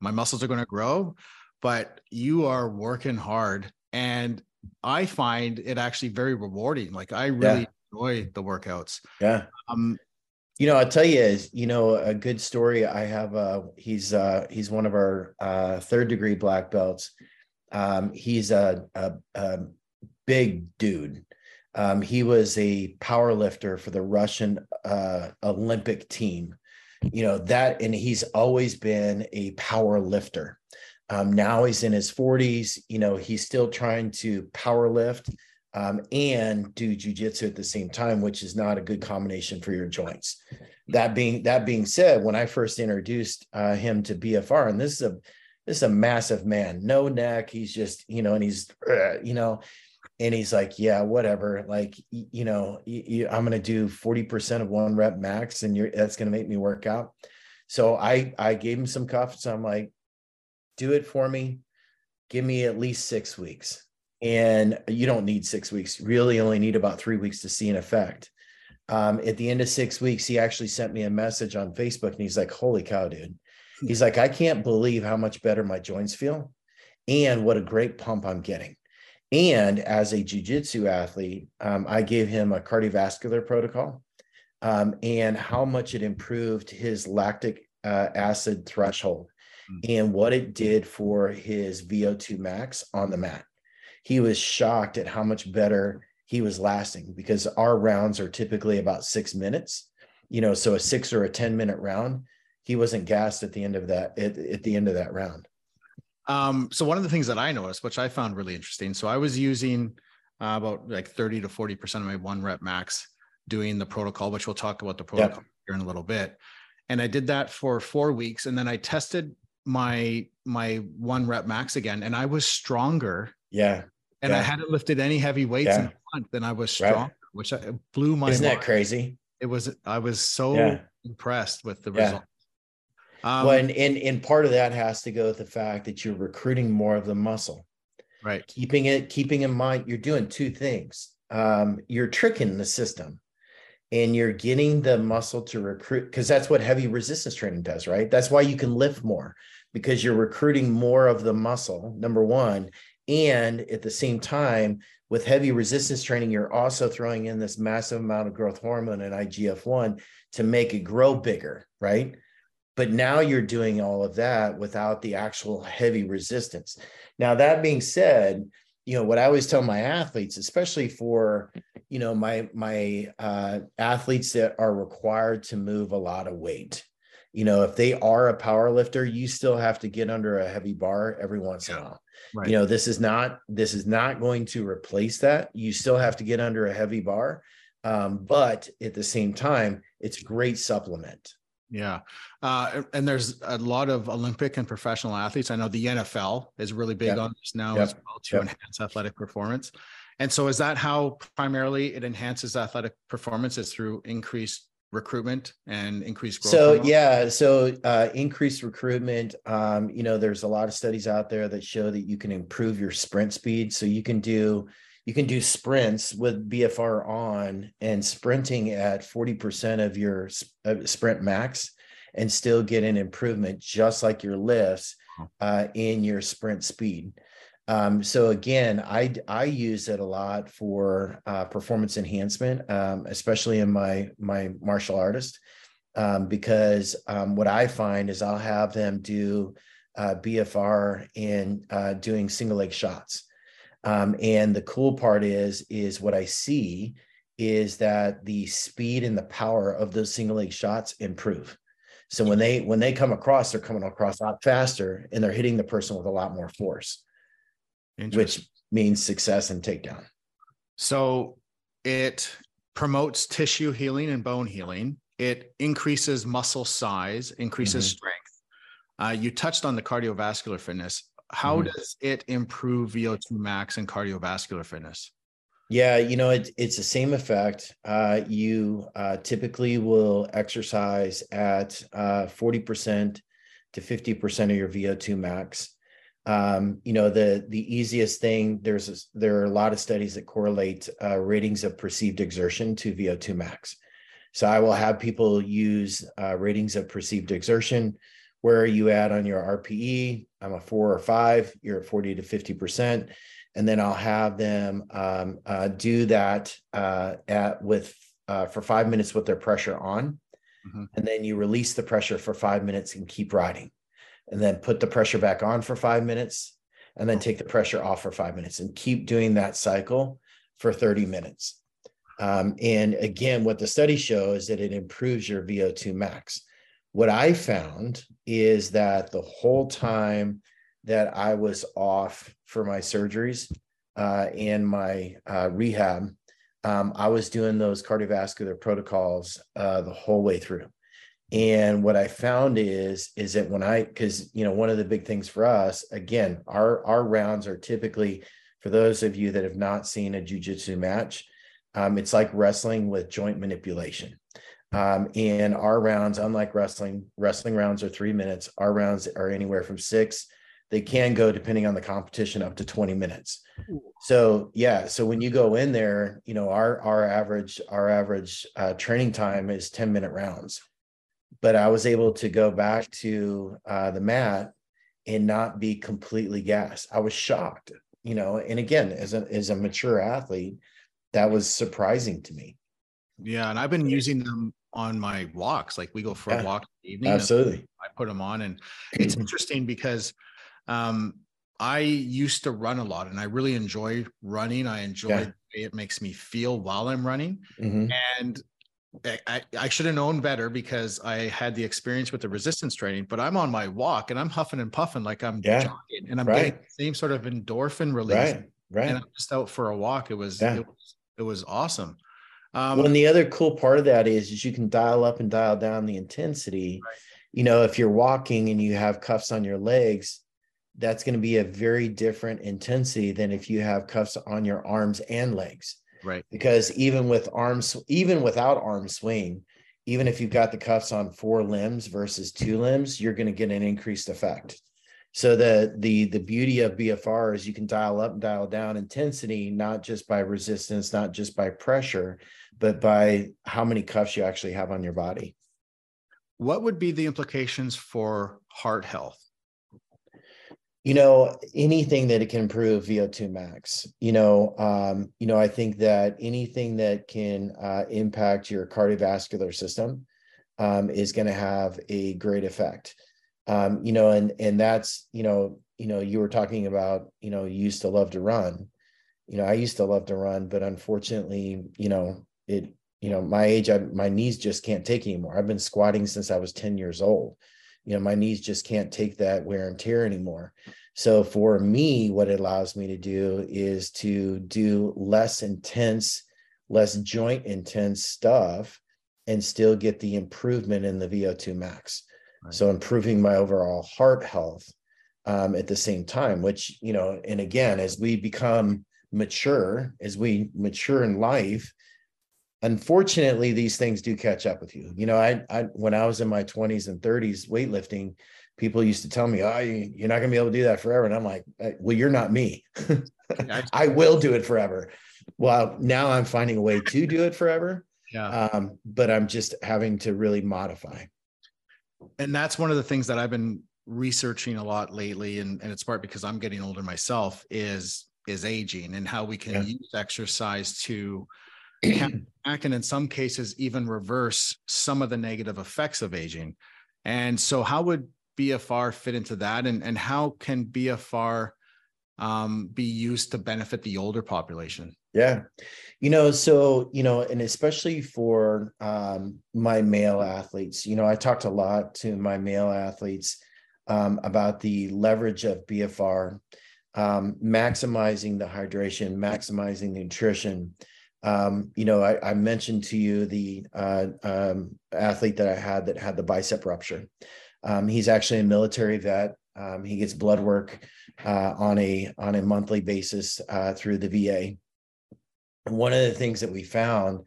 my muscles are going to grow. But you are working hard. And I find it actually very rewarding. Like I really yeah. enjoy the workouts. Yeah. Um, you know, I'll tell you is, you know, a good story. I have uh he's uh he's one of our uh third degree black belts. Um, he's a, a, a big dude. Um, he was a power lifter for the Russian uh Olympic team. You know, that and he's always been a power lifter. Um, now he's in his 40s. You know, he's still trying to power lift um, and do jujitsu at the same time, which is not a good combination for your joints. That being that being said, when I first introduced uh, him to BFR, and this is a this is a massive man, no neck. He's just you know, and he's uh, you know, and he's like, yeah, whatever. Like you know, I'm gonna do 40 percent of one rep max, and you're that's gonna make me work out. So I I gave him some cuffs. I'm like, do it for me. Give me at least six weeks. And you don't need six weeks. really only need about three weeks to see an effect. Um, at the end of six weeks, he actually sent me a message on Facebook and he's like, Holy cow, dude. He's like, I can't believe how much better my joints feel and what a great pump I'm getting. And as a jujitsu athlete, um, I gave him a cardiovascular protocol um, and how much it improved his lactic uh, acid threshold Mm. and what it did for his VO2 max on the mat. He was shocked at how much better he was lasting because our rounds are typically about six minutes, you know, so a six or a 10 minute round, he wasn't gassed at the end of that, at, at the end of that round. Um, so one of the things that I noticed, which I found really interesting, so I was using uh, about like 30 to 40% of my one rep max doing the protocol, which we'll talk about the protocol yep. here in a little bit. And I did that for four weeks. And then I tested my my one rep max again and I was stronger. Yeah. And yeah. I hadn't lifted any heavy weights yeah. in a month and I was strong, right. which blew my mind. Isn't mind. that crazy? It was I was so yeah. impressed with the result. Um, well, and, and and part of that has to go with the fact that you're recruiting more of the muscle. Right. Keeping it, keeping in mind, you're doing two things. Um, you're tricking the system and you're getting the muscle to recruit because that's what heavy resistance training does, right? That's why you can lift more because you're recruiting more of the muscle, number one. And at the same time, with heavy resistance training, you're also throwing in this massive amount of growth hormone and IGF 1 to make it grow bigger, right? But now you're doing all of that without the actual heavy resistance. Now, that being said, you know what i always tell my athletes especially for you know my my uh, athletes that are required to move a lot of weight you know if they are a power lifter you still have to get under a heavy bar every once yeah. in a while right. you know this is not this is not going to replace that you still have to get under a heavy bar um, but at the same time it's a great supplement yeah. Uh, and there's a lot of Olympic and professional athletes. I know the NFL is really big yep. on this now yep. as well to yep. enhance athletic performance. And so is that how primarily it enhances athletic performance is through increased recruitment and increased growth? So yeah, so uh, increased recruitment. Um, you know, there's a lot of studies out there that show that you can improve your sprint speed. So you can do you can do sprints with BFR on and sprinting at 40% of your uh, sprint max and still get an improvement just like your lifts uh, in your sprint speed. Um, so again, I I use it a lot for uh, performance enhancement, um, especially in my my martial artist, um, because um, what I find is I'll have them do uh, BFR in uh, doing single leg shots, um, and the cool part is is what I see is that the speed and the power of those single leg shots improve. So when they when they come across, they're coming across a lot faster, and they're hitting the person with a lot more force which means success and takedown. So it promotes tissue healing and bone healing. It increases muscle size, increases mm-hmm. strength. Uh, you touched on the cardiovascular fitness. How mm-hmm. does it improve VO2 max and cardiovascular fitness? Yeah, you know, it, it's the same effect. Uh, you uh, typically will exercise at uh, 40% to 50% of your VO2 max um, you know the the easiest thing there's a, there are a lot of studies that correlate uh, ratings of perceived exertion to VO2 max. So I will have people use uh, ratings of perceived exertion where you add on your RPE. I'm a four or five. You're at 40 to 50 percent, and then I'll have them um, uh, do that uh, at with uh, for five minutes with their pressure on, mm-hmm. and then you release the pressure for five minutes and keep riding and then put the pressure back on for five minutes and then take the pressure off for five minutes and keep doing that cycle for 30 minutes. Um, and again, what the study shows is that it improves your VO2 max. What I found is that the whole time that I was off for my surgeries uh, and my uh, rehab, um, I was doing those cardiovascular protocols uh, the whole way through and what i found is is that when i because you know one of the big things for us again our our rounds are typically for those of you that have not seen a jiu-jitsu match um, it's like wrestling with joint manipulation. Um, and our rounds unlike wrestling wrestling rounds are three minutes our rounds are anywhere from six. They can go depending on the competition up to 20 minutes. So yeah so when you go in there you know our our average our average uh, training time is 10 minute rounds but I was able to go back to uh, the mat and not be completely gassed. I was shocked, you know. And again, as a as a mature athlete, that was surprising to me. Yeah, and I've been using them on my walks. Like we go for yeah, a walk in the evening. Absolutely, I put them on, and it's interesting because um, I used to run a lot, and I really enjoy running. I enjoy yeah. it makes me feel while I'm running, mm-hmm. and I, I should have known better because I had the experience with the resistance training, but I'm on my walk and I'm huffing and puffing like I'm yeah. jogging and I'm right. getting the same sort of endorphin release. Right. Right. And I'm just out for a walk. It was, yeah. it, was it was awesome. Um, well, and the other cool part of that is, is you can dial up and dial down the intensity. Right. You know, if you're walking and you have cuffs on your legs, that's going to be a very different intensity than if you have cuffs on your arms and legs. Right. Because even with arms, even without arm swing, even if you've got the cuffs on four limbs versus two limbs, you're going to get an increased effect. So the the the beauty of BFR is you can dial up and dial down intensity, not just by resistance, not just by pressure, but by how many cuffs you actually have on your body. What would be the implications for heart health? You know anything that it can improve vo2 max you know um, you know i think that anything that can uh, impact your cardiovascular system um, is going to have a great effect. Um, you know and and that's you know you know you were talking about you know you used to love to run. You know i used to love to run but unfortunately you know it you know my age I, my knees just can't take anymore. I've been squatting since i was 10 years old you know my knees just can't take that wear and tear anymore so for me what it allows me to do is to do less intense less joint intense stuff and still get the improvement in the vo2 max right. so improving my overall heart health um, at the same time which you know and again as we become mature as we mature in life unfortunately these things do catch up with you you know I, I when i was in my 20s and 30s weightlifting people used to tell me, "Oh, you, are not going to be able to do that forever," and I'm like, "Well, you're not me. I will do it forever." Well, now I'm finding a way to do it forever. Yeah. Um, but I'm just having to really modify. And that's one of the things that I've been researching a lot lately, and, and it's part because I'm getting older myself, is is aging and how we can yeah. use exercise to act and in some cases even reverse some of the negative effects of aging. And so how would BFR fit into that? And, and how can BFR um, be used to benefit the older population? Yeah. You know, so, you know, and especially for um, my male athletes, you know, I talked a lot to my male athletes um, about the leverage of BFR, um, maximizing the hydration, maximizing the nutrition. Um, you know, I, I, mentioned to you the uh, um, athlete that I had that had the bicep rupture. Um, he's actually a military vet. Um, he gets blood work uh, on a on a monthly basis uh, through the VA. One of the things that we found,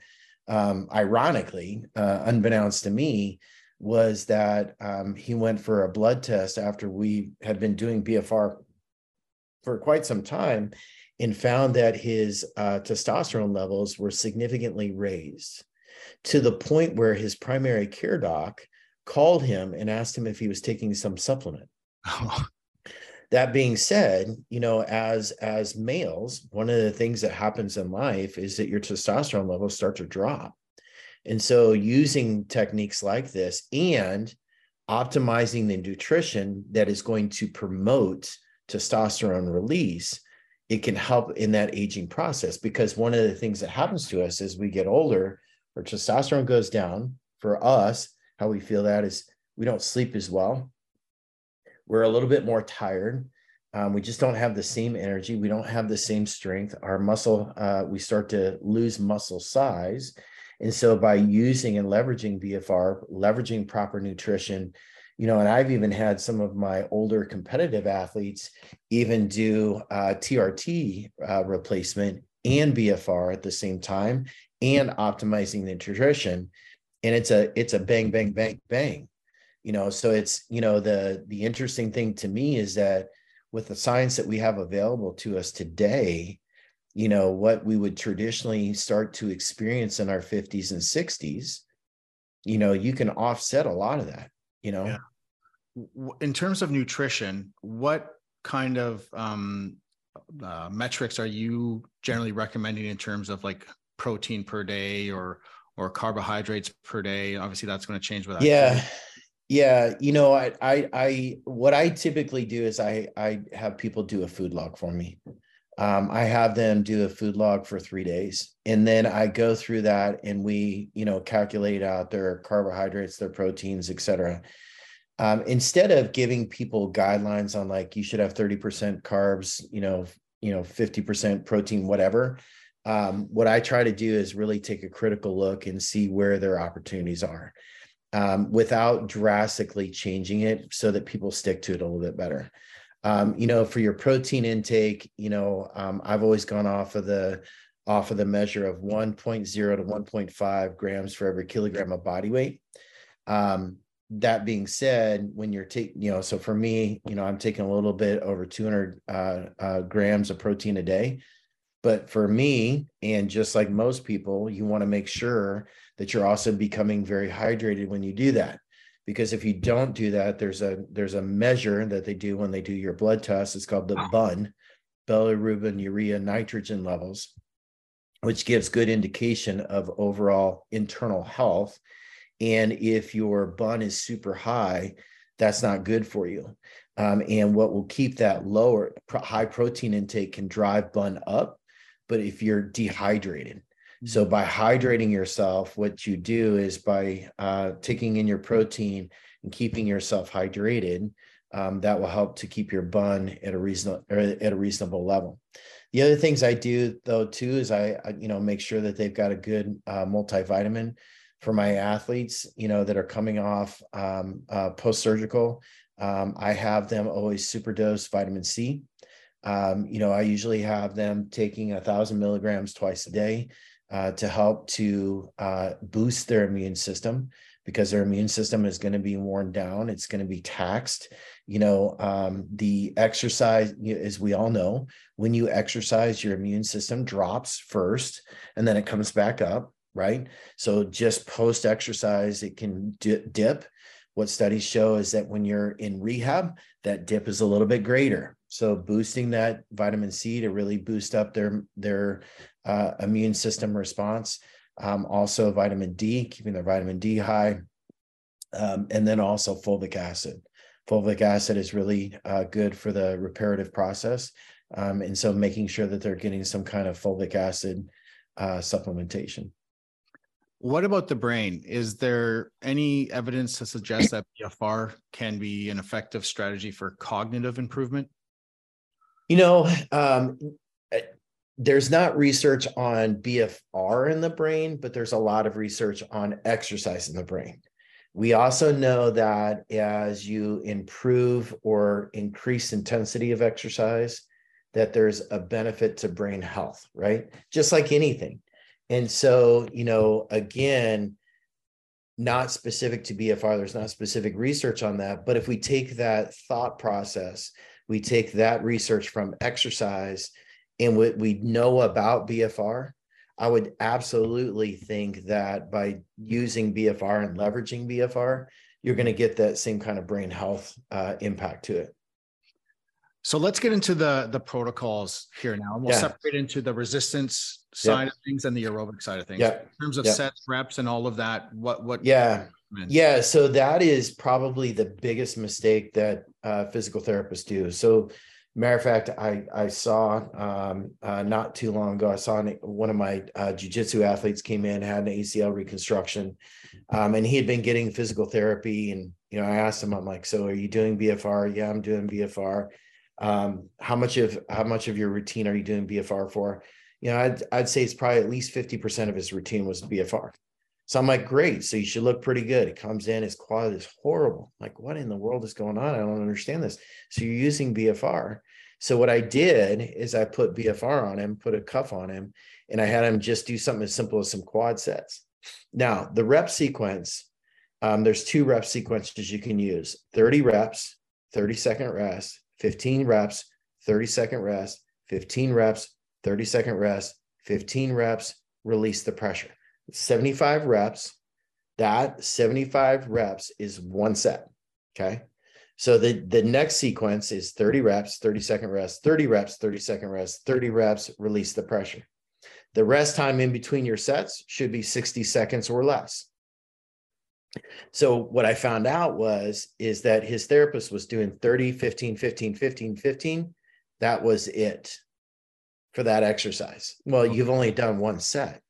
um, ironically, uh, unbeknownst to me, was that um, he went for a blood test after we had been doing BFR for quite some time and found that his uh, testosterone levels were significantly raised to the point where his primary care doc called him and asked him if he was taking some supplement. that being said, you know, as as males, one of the things that happens in life is that your testosterone levels start to drop. And so using techniques like this and optimizing the nutrition that is going to promote testosterone release, it can help in that aging process because one of the things that happens to us as we get older, our testosterone goes down. For us, how we feel that is we don't sleep as well. We're a little bit more tired. Um, we just don't have the same energy. We don't have the same strength. Our muscle, uh, we start to lose muscle size. And so by using and leveraging BFR, leveraging proper nutrition, you know, and I've even had some of my older competitive athletes even do uh, TRT uh, replacement and BFR at the same time and optimizing the nutrition and it's a it's a bang bang bang bang you know so it's you know the the interesting thing to me is that with the science that we have available to us today you know what we would traditionally start to experience in our 50s and 60s you know you can offset a lot of that you know yeah. In terms of nutrition what kind of um, uh, metrics are you generally recommending in terms of like protein per day or or carbohydrates per day? Obviously that's going to change with that yeah. yeah. You know I, I i what i typically do is i i have people do a food log for me. Um, i have them do a food log for three days and then i go through that and we you know calculate out their carbohydrates their proteins etc um, instead of giving people guidelines on like you should have 30% carbs you know you know 50% protein whatever um, what I try to do is really take a critical look and see where their opportunities are um, without drastically changing it so that people stick to it a little bit better. Um, you know, for your protein intake, you know, um, I've always gone off of the off of the measure of 1.0 to 1.5 grams for every kilogram of body weight. Um, that being said, when you're taking, you know, so for me, you know, I'm taking a little bit over 200 uh, uh, grams of protein a day. But for me, and just like most people, you want to make sure that you're also becoming very hydrated when you do that. Because if you don't do that, there's a there's a measure that they do when they do your blood test. It's called the BUN, bilirubin urea nitrogen levels, which gives good indication of overall internal health. And if your BUN is super high, that's not good for you. Um, and what will keep that lower, high protein intake can drive BUN up but if you're dehydrated. So mm-hmm. by hydrating yourself, what you do is by uh, taking in your protein and keeping yourself hydrated, um, that will help to keep your BUN at a reasonable at a reasonable level. The other things I do though too is I, I you know make sure that they've got a good uh, multivitamin for my athletes you know that are coming off um, uh, post surgical. Um, I have them always super dose vitamin C. Um, you know, I usually have them taking a thousand milligrams twice a day uh, to help to uh, boost their immune system because their immune system is going to be worn down. It's going to be taxed. You know, um, the exercise, as we all know, when you exercise, your immune system drops first and then it comes back up, right? So just post exercise, it can dip. What studies show is that when you're in rehab, that dip is a little bit greater. So boosting that vitamin C to really boost up their their uh, immune system response um, also vitamin D, keeping their vitamin D high, um, and then also fulvic acid. Fulvic acid is really uh, good for the reparative process. Um, and so making sure that they're getting some kind of fulvic acid uh, supplementation. What about the brain? Is there any evidence to suggest that BFR can be an effective strategy for cognitive improvement? You know, um, there's not research on BFR in the brain, but there's a lot of research on exercise in the brain. We also know that as you improve or increase intensity of exercise, that there's a benefit to brain health, right? Just like anything. And so, you know, again, not specific to BFR, there's not specific research on that. But if we take that thought process, we take that research from exercise and what we know about BFR, I would absolutely think that by using BFR and leveraging BFR, you're going to get that same kind of brain health uh, impact to it. So let's get into the the protocols here now. And we'll yeah. separate into the resistance side of things and the aerobic side of things. Yeah. In terms of sets, reps, and all of that, what what? Yeah, yeah. So that is probably the biggest mistake that uh, physical therapists do. So Matter of fact, I I saw um, uh, not too long ago. I saw one of my uh, jujitsu athletes came in had an ACL reconstruction, um, and he had been getting physical therapy. And you know, I asked him, I'm like, "So are you doing BFR?" Yeah, I'm doing BFR. Um, how much of how much of your routine are you doing BFR for? You know, I'd I'd say it's probably at least fifty percent of his routine was BFR. So I'm like, great. So you should look pretty good. It comes in, his quad is horrible. I'm like, what in the world is going on? I don't understand this. So you're using BFR. So what I did is I put BFR on him, put a cuff on him, and I had him just do something as simple as some quad sets. Now, the rep sequence, um, there's two rep sequences you can use 30 reps, 30 second rest, 15 reps, 30 second rest, 15 reps, 30 second rest, 15 reps, release the pressure. 75 reps. That 75 reps is one set. Okay. So the, the next sequence is 30 reps, 30 second rest, 30 reps, 30 second rest, 30 reps, release the pressure. The rest time in between your sets should be 60 seconds or less. So what I found out was is that his therapist was doing 30, 15, 15, 15, 15. That was it for that exercise. Well, you've only done one set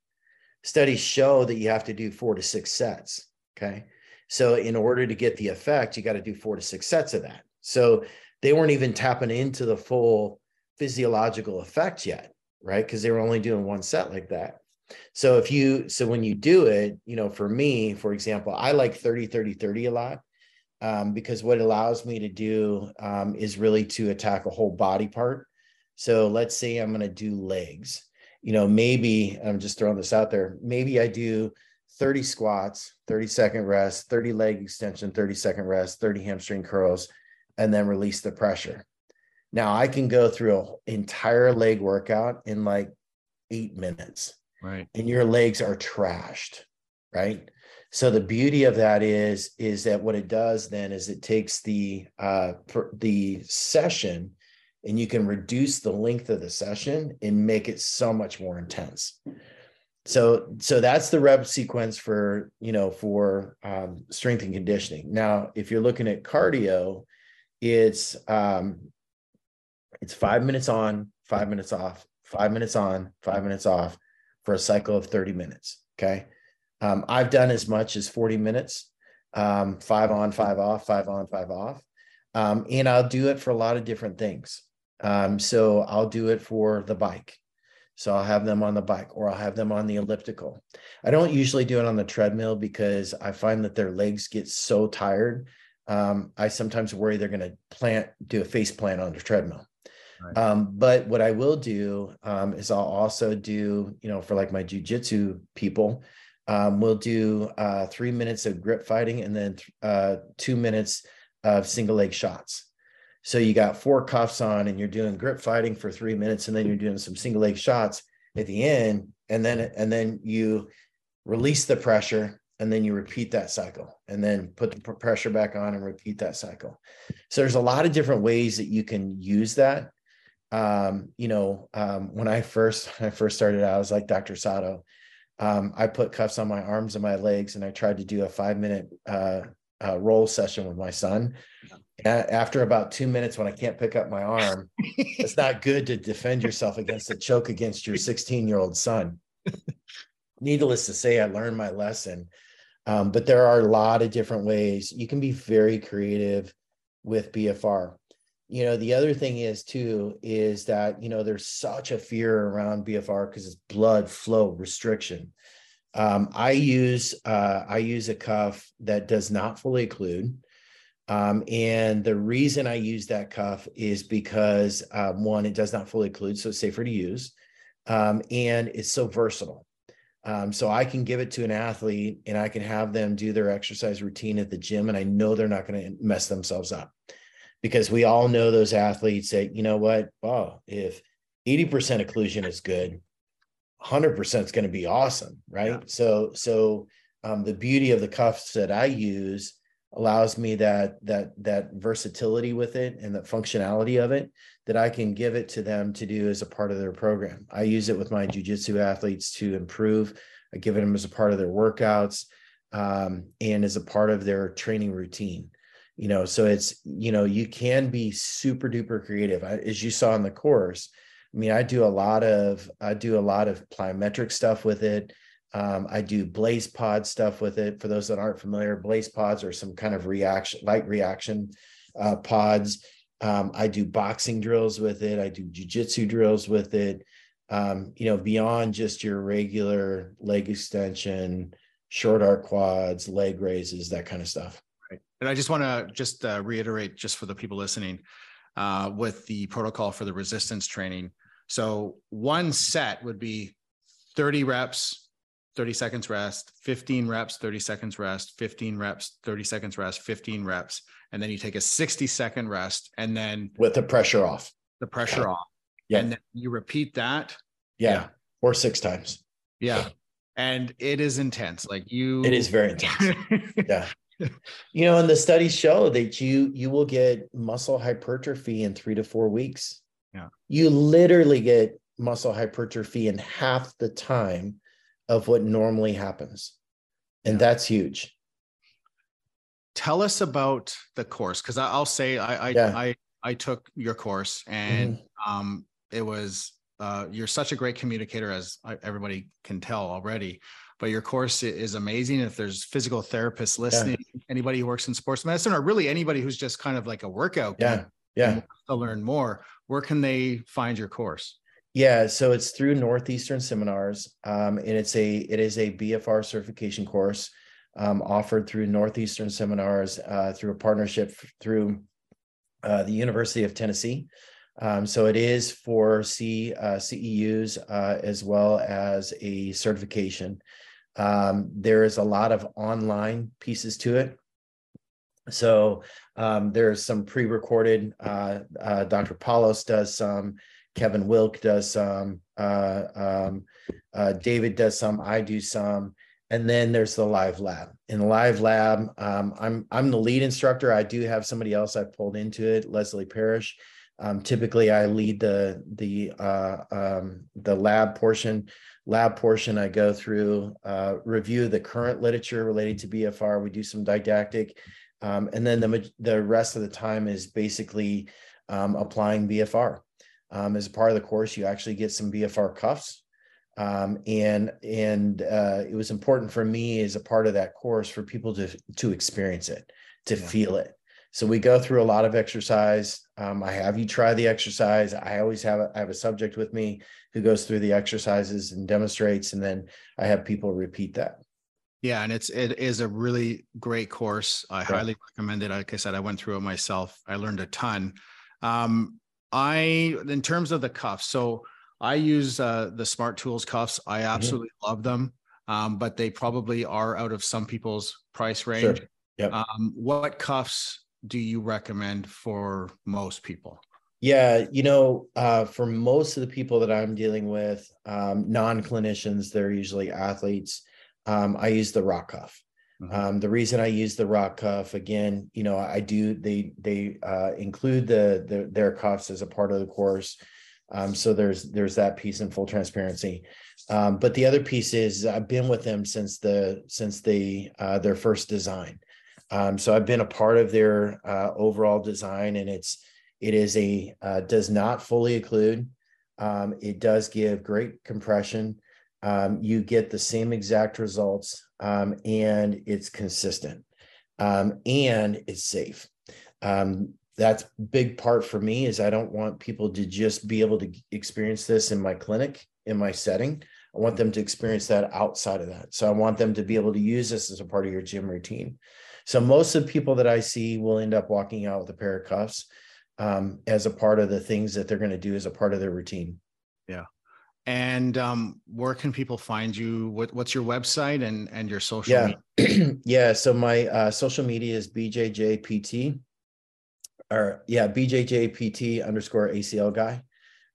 studies show that you have to do four to six sets. Okay. So, in order to get the effect, you got to do four to six sets of that. So, they weren't even tapping into the full physiological effect yet, right? Because they were only doing one set like that. So, if you, so when you do it, you know, for me, for example, I like 30, 30, 30 a lot um, because what it allows me to do um, is really to attack a whole body part. So, let's say I'm going to do legs you know, maybe I'm just throwing this out there. Maybe I do 30 squats, 30 second rest, 30 leg extension, 30 second rest, 30 hamstring curls, and then release the pressure. Now I can go through an entire leg workout in like eight minutes. Right. And your legs are trashed. Right. So the beauty of that is, is that what it does then is it takes the uh the session and you can reduce the length of the session and make it so much more intense so so that's the rep sequence for you know for um, strength and conditioning now if you're looking at cardio it's um it's five minutes on five minutes off five minutes on five minutes off for a cycle of 30 minutes okay um, i've done as much as 40 minutes um, five on five off five on five off um, and i'll do it for a lot of different things um, so I'll do it for the bike. So I'll have them on the bike or I'll have them on the elliptical. I don't usually do it on the treadmill because I find that their legs get so tired. Um, I sometimes worry they're going to plant, do a face plant on the treadmill. Um, but what I will do um, is I'll also do, you know, for like my jujitsu people, Um, we'll do uh, three minutes of grip fighting and then uh, two minutes of single leg shots. So you got four cuffs on and you're doing grip fighting for three minutes and then you're doing some single leg shots at the end. And then and then you release the pressure and then you repeat that cycle and then put the pressure back on and repeat that cycle. So there's a lot of different ways that you can use that. Um, you know, um, when I first when I first started out, I was like Dr. Sato. Um, I put cuffs on my arms and my legs, and I tried to do a five minute uh, uh, roll session with my son. after about two minutes, when I can't pick up my arm, it's not good to defend yourself against a choke against your 16 year old son. Needless to say, I learned my lesson. Um, but there are a lot of different ways you can be very creative with BFR. You know, the other thing is too is that you know there's such a fear around BFR because it's blood flow restriction. Um, I use uh, I use a cuff that does not fully occlude. Um, and the reason I use that cuff is because um, one, it does not fully occlude, so it's safer to use, um, and it's so versatile. Um, so I can give it to an athlete and I can have them do their exercise routine at the gym, and I know they're not going to mess themselves up because we all know those athletes that you know what, oh, if 80% occlusion is good, 100% is going to be awesome right? Yeah. so so um, the beauty of the cuffs that i use allows me that that that versatility with it and the functionality of it that i can give it to them to do as a part of their program. I use it with my jiu-jitsu athletes to improve. I give it them as a part of their workouts um, and as a part of their training routine you know so it's you know you can be super duper creative I, as you saw in the course I mean, I do a lot of I do a lot of plyometric stuff with it. Um, I do BlazePod stuff with it. For those that aren't familiar, BlazePods are some kind of reaction, light reaction uh, pods. Um, I do boxing drills with it. I do jujitsu drills with it. Um, you know, beyond just your regular leg extension, short arc quads, leg raises, that kind of stuff. And I just want to just uh, reiterate, just for the people listening, uh, with the protocol for the resistance training. So one set would be 30 reps, 30 seconds rest, 15 reps, 30 seconds rest, 15 reps, 30 seconds rest, 15 reps. And then you take a 60 second rest and then with the pressure off. The pressure off. Yeah. And then you repeat that. Yeah. yeah. Or six times. Yeah. And it is intense. Like you It is very intense. yeah. You know, and the studies show that you you will get muscle hypertrophy in three to four weeks. Yeah. You literally get muscle hypertrophy in half the time of what normally happens. And yeah. that's huge. Tell us about the course because I'll say I I, yeah. I I took your course and mm-hmm. um, it was uh, you're such a great communicator as everybody can tell already but your course is amazing if there's physical therapists listening yeah. anybody who works in sports medicine or really anybody who's just kind of like a workout yeah yeah. to learn more where can they find your course? Yeah so it's through northeastern seminars um, and it's a it is a bfr certification course um, offered through northeastern seminars uh, through a partnership through uh, the university of tennessee. Um, so it is for C, uh, ceus uh, as well as a certification um, there is a lot of online pieces to it so um, there's some pre-recorded. Uh, uh, Dr. Paulos does some. Kevin Wilk does some. Uh, um, uh, David does some. I do some. And then there's the live lab. In the live lab, um, I'm I'm the lead instructor. I do have somebody else I pulled into it, Leslie Parrish. Um, typically, I lead the the uh, um, the lab portion. Lab portion, I go through uh, review the current literature related to BFR. We do some didactic um, and then the, the rest of the time is basically um, applying BFR. Um, as a part of the course, you actually get some BFR cuffs. Um, and and uh, it was important for me as a part of that course for people to, to experience it, to yeah. feel it. So we go through a lot of exercise. Um, I have you try the exercise. I always have a, I have a subject with me who goes through the exercises and demonstrates, and then I have people repeat that. Yeah, and it's it is a really great course. I highly recommend it. Like I said, I went through it myself. I learned a ton. Um, I in terms of the cuffs, so I use uh, the Smart Tools cuffs. I mm-hmm. absolutely mm-hmm. love them. um, but they probably are out of some people's price range. Sure. Yep. Um, what cuffs do you recommend for most people? Yeah, you know, uh, for most of the people that I'm dealing with, um, non-clinicians, they're usually athletes. Um, I use the rock cuff. Mm-hmm. Um, the reason I use the rock cuff again, you know, I do they they uh, include the, the their cuffs as a part of the course. Um, so there's there's that piece in full transparency. Um, but the other piece is I've been with them since the since the uh, their first design. Um, so I've been a part of their uh, overall design, and it's it is a uh, does not fully occlude. Um, it does give great compression. Um, you get the same exact results, um, and it's consistent, um, and it's safe. Um, that's big part for me is I don't want people to just be able to experience this in my clinic in my setting. I want them to experience that outside of that. So I want them to be able to use this as a part of your gym routine. So most of the people that I see will end up walking out with a pair of cuffs um, as a part of the things that they're going to do as a part of their routine. Yeah. And um, where can people find you? What, what's your website and and your social? Yeah, media? yeah. So my uh, social media is bjjpt, or yeah, bjjpt underscore ACL guy,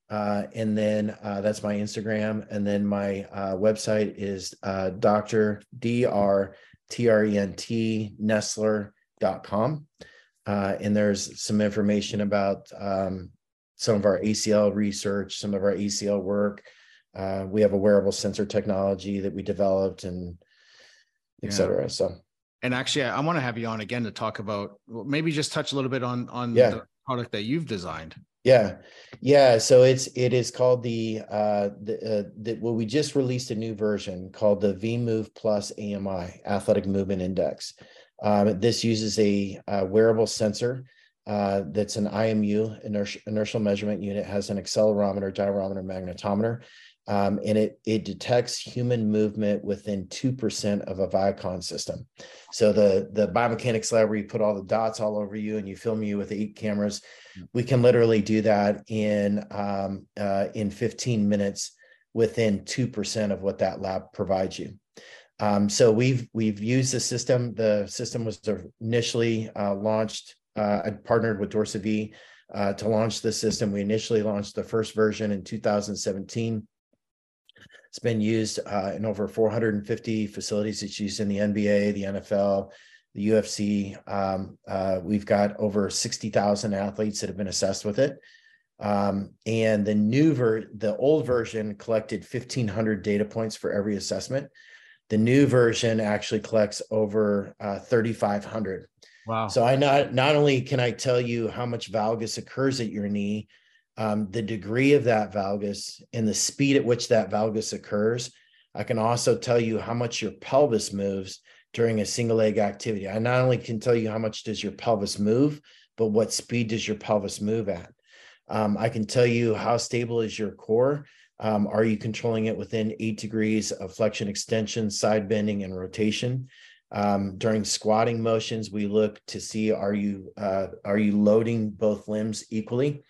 uh, and then uh, that's my Instagram, and then my uh, website is uh, Doctor Dr T R E N T Nessler.com. Uh, and there's some information about um, some of our ACL research, some of our ACL work. Uh, we have a wearable sensor technology that we developed and et cetera. Yeah. So, and actually, I, I want to have you on again to talk about well, maybe just touch a little bit on on yeah. the product that you've designed. Yeah, yeah. So it's it is called the uh the, uh, the well we just released a new version called the ViMove Plus AMI Athletic Movement Index. Um, this uses a, a wearable sensor uh, that's an IMU inertial, inertial measurement unit has an accelerometer, gyrometer, magnetometer, um, and it it detects human movement within two percent of a Vicon system. So the the biomechanics lab where you put all the dots all over you and you film you with eight cameras, we can literally do that in um, uh, in 15 minutes within two percent of what that lab provides you. Um, so we've we've used the system. The system was initially uh, launched. Uh, I partnered with Dorsavi uh, to launch the system. We initially launched the first version in 2017. It's been used uh, in over 450 facilities. It's used in the NBA, the NFL, the UFC. Um, uh, we've got over 60,000 athletes that have been assessed with it. Um, and the new ver the old version collected 1,500 data points for every assessment. The new version actually collects over uh, 3,500. Wow. So I not not only can I tell you how much valgus occurs at your knee, um, the degree of that valgus and the speed at which that valgus occurs, I can also tell you how much your pelvis moves during a single leg activity. I not only can tell you how much does your pelvis move, but what speed does your pelvis move at. Um, I can tell you how stable is your core um, are you controlling it within eight degrees of flexion extension, side bending, and rotation? Um, during squatting motions, we look to see are you uh, are you loading both limbs equally?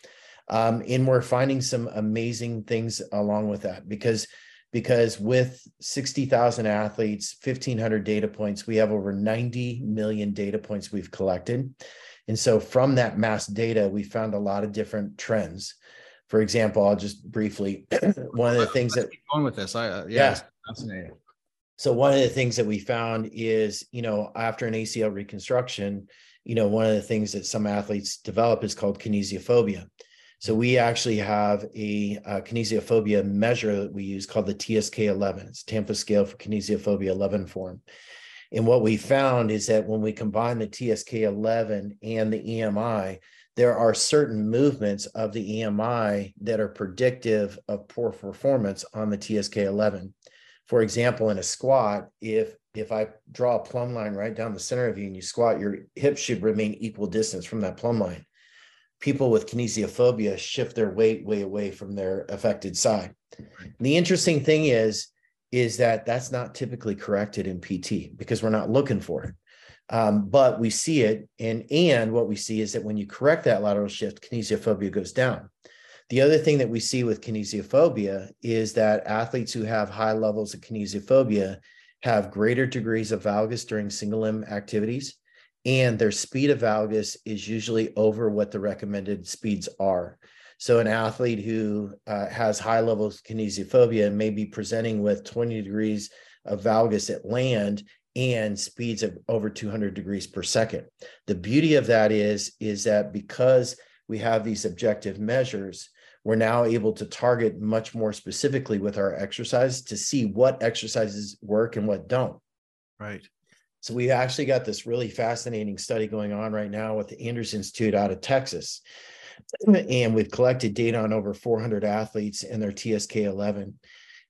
Um, and we're finding some amazing things along with that because because with 60,000 athletes, 1,500 data points, we have over 90 million data points we've collected. And so from that mass data, we found a lot of different trends for example, I'll just briefly one of the things that going with this, I uh, yeah, yeah. fascinating. So one of the things that we found is, you know, after an ACL reconstruction, you know, one of the things that some athletes develop is called kinesiophobia. So we actually have a, a kinesiophobia measure that we use called the TSK11. It's Tampa Scale for Kinesiophobia 11 form. And what we found is that when we combine the TSK11 and the AMI, there are certain movements of the AMI that are predictive of poor performance on the TSK11. For example, in a squat, if if I draw a plumb line right down the center of you and you squat, your hips should remain equal distance from that plumb line. People with kinesiophobia shift their weight way away from their affected side. The interesting thing is, is that that's not typically corrected in PT because we're not looking for it. Um, but we see it, and and what we see is that when you correct that lateral shift, kinesiophobia goes down. The other thing that we see with kinesiophobia is that athletes who have high levels of kinesiophobia have greater degrees of valgus during single limb activities, and their speed of valgus is usually over what the recommended speeds are. So, an athlete who uh, has high levels of kinesiophobia may be presenting with 20 degrees of valgus at land and speeds of over 200 degrees per second. The beauty of that is, is that because we have these objective measures, we're now able to target much more specifically with our exercise to see what exercises work and what don't. Right. So we actually got this really fascinating study going on right now with the Andrews Institute out of Texas. And we've collected data on over 400 athletes and their TSK 11.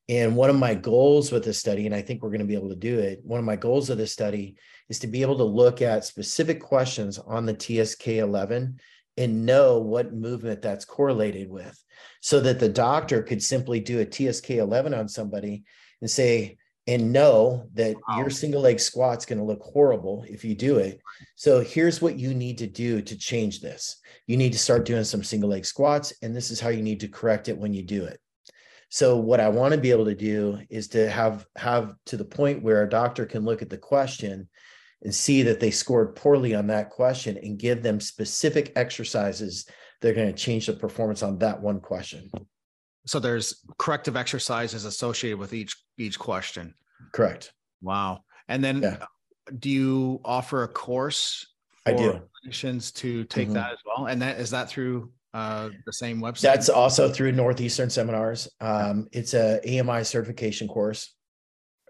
And one of my goals with this study, and I think we're going to be able to do it, one of my goals of this study is to be able to look at specific questions on the TSK 11 and know what movement that's correlated with so that the doctor could simply do a TSK 11 on somebody and say, and know that wow. your single leg squat's going to look horrible if you do it. So here's what you need to do to change this. You need to start doing some single leg squats, and this is how you need to correct it when you do it. So what I want to be able to do is to have have to the point where a doctor can look at the question and see that they scored poorly on that question and give them specific exercises that are going to change the performance on that one question. So there's corrective exercises associated with each each question. Correct. Wow. And then yeah. do you offer a course for I do. clinicians to take mm-hmm. that as well? And that is that through uh, the same website? That's also through Northeastern Seminars. Um, it's a AMI certification course.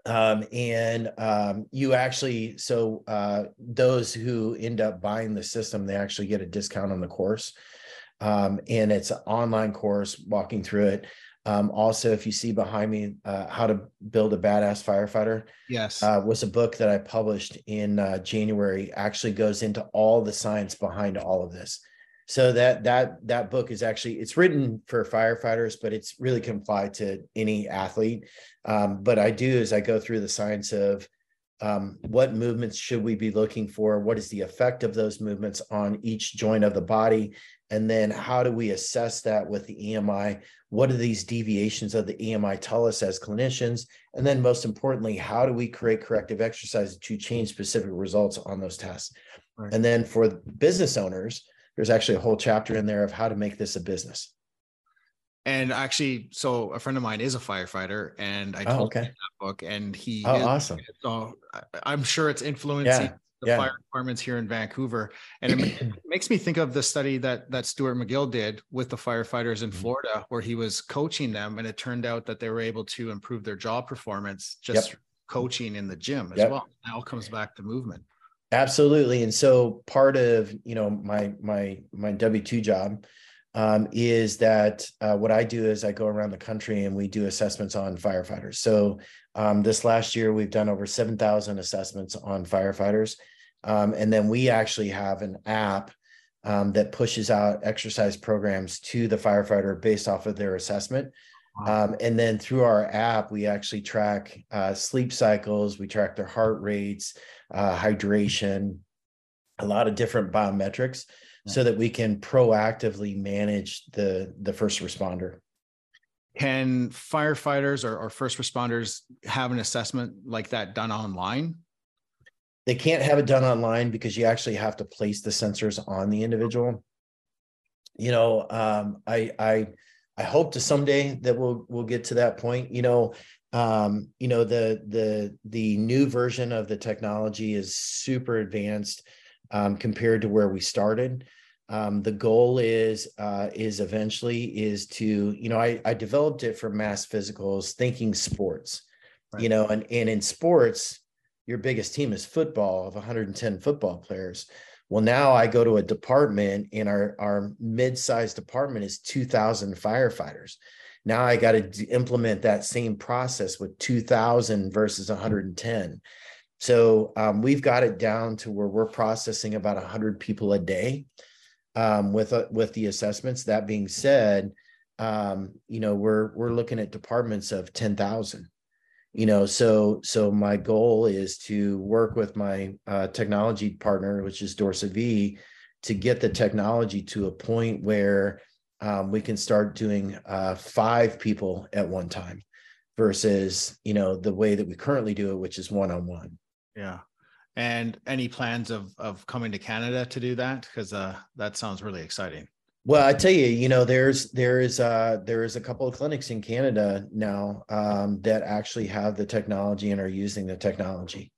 Um, and um, you actually, so uh, those who end up buying the system, they actually get a discount on the course. Um, and it's an online course walking through it. Um, also, if you see behind me, uh, How to Build a Badass Firefighter. Yes. Uh, was a book that I published in uh, January, actually goes into all the science behind all of this so that that that book is actually it's written for firefighters but it's really can apply to any athlete. Um, but i do is i go through the science of um, what movements should we be looking for? What is the effect of those movements on each joint of the body? And then how do we assess that with the AMI what do these deviations of the AMI tell us as clinicians? And then most importantly how do we create corrective exercises to change specific results on those tests? Right. and then for business owners there's actually a whole chapter in there of how to make this a business. And actually, so a friend of mine is a firefighter, and I oh, told oh, okay. him that book, and he oh, is, awesome. So I'm sure it's influencing yeah, the yeah. fire departments here in Vancouver, and it makes me think of the study that that Stuart McGill did with the firefighters in mm-hmm. Florida, where he was coaching them, and it turned out that they were able to improve their job performance just yep. coaching in the gym as yep. well. It all comes back to movement. Absolutely. And so part of, you know, my my my W2 job um, is that uh, what I do is I go around the country and we do assessments on firefighters. So um, this last year we've done over 7,000 assessments on firefighters. Um, and then we actually have an app um, that pushes out exercise programs to the firefighter based off of their assessment. Um, and then through our app, we actually track uh, sleep cycles, we track their heart rates, uh, hydration, a lot of different biometrics, so that we can proactively manage the the first responder. Can firefighters or, or first responders have an assessment like that done online? They can't have it done online because you actually have to place the sensors on the individual. You know, um, I I I hope to someday that we'll we'll get to that point. You know, um, you know the the the new version of the technology is super advanced um, compared to where we started. Um, the goal is uh, is eventually is to you know I I developed it for mass physicals, thinking sports. Right. You know, and and in sports, your biggest team is football of 110 football players well, now I go to a department and our, our mid-sized department is 2000 firefighters. Now I got to implement that same process with 2000 versus 110. So um, we've got it down to where we're processing about 100 people a day um, with uh, with the assessments. That being said, um, you know we're we're looking at departments of 10,000 you know so so my goal is to work with my uh, technology partner which is dorsaVi to get the technology to a point where um, we can start doing uh, five people at one time versus you know the way that we currently do it which is one-on-one. Yeah. And any plans of of coming to canada to do that? Because uh, that sounds really exciting. Well i tell you you know there's there is uh there is a couple of clinics in canada now um, that actually have the technology and are using the technology.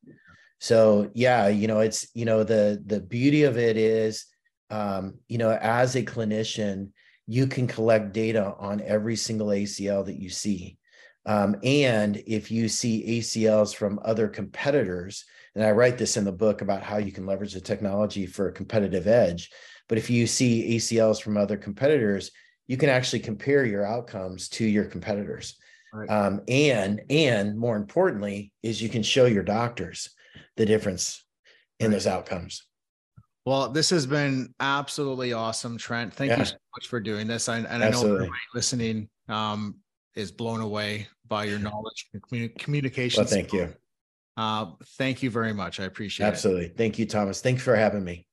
So yeah you know it's you know the the beauty of it is um, you know as a clinician you can collect data on every single acl that you see um, and if you see ACLs from other competitors, and I write this in the book about how you can leverage the technology for a competitive edge. But if you see ACLs from other competitors, you can actually compare your outcomes to your competitors. Right. Um, and and more importantly, is you can show your doctors the difference in right. those outcomes. Well, this has been absolutely awesome, Trent. Thank yeah. you so much for doing this. I, and I know everybody listening um, is blown away by your knowledge and communication. Well, thank you. Uh, thank you very much. I appreciate Absolutely. it. Absolutely. Thank you, Thomas. Thanks for having me.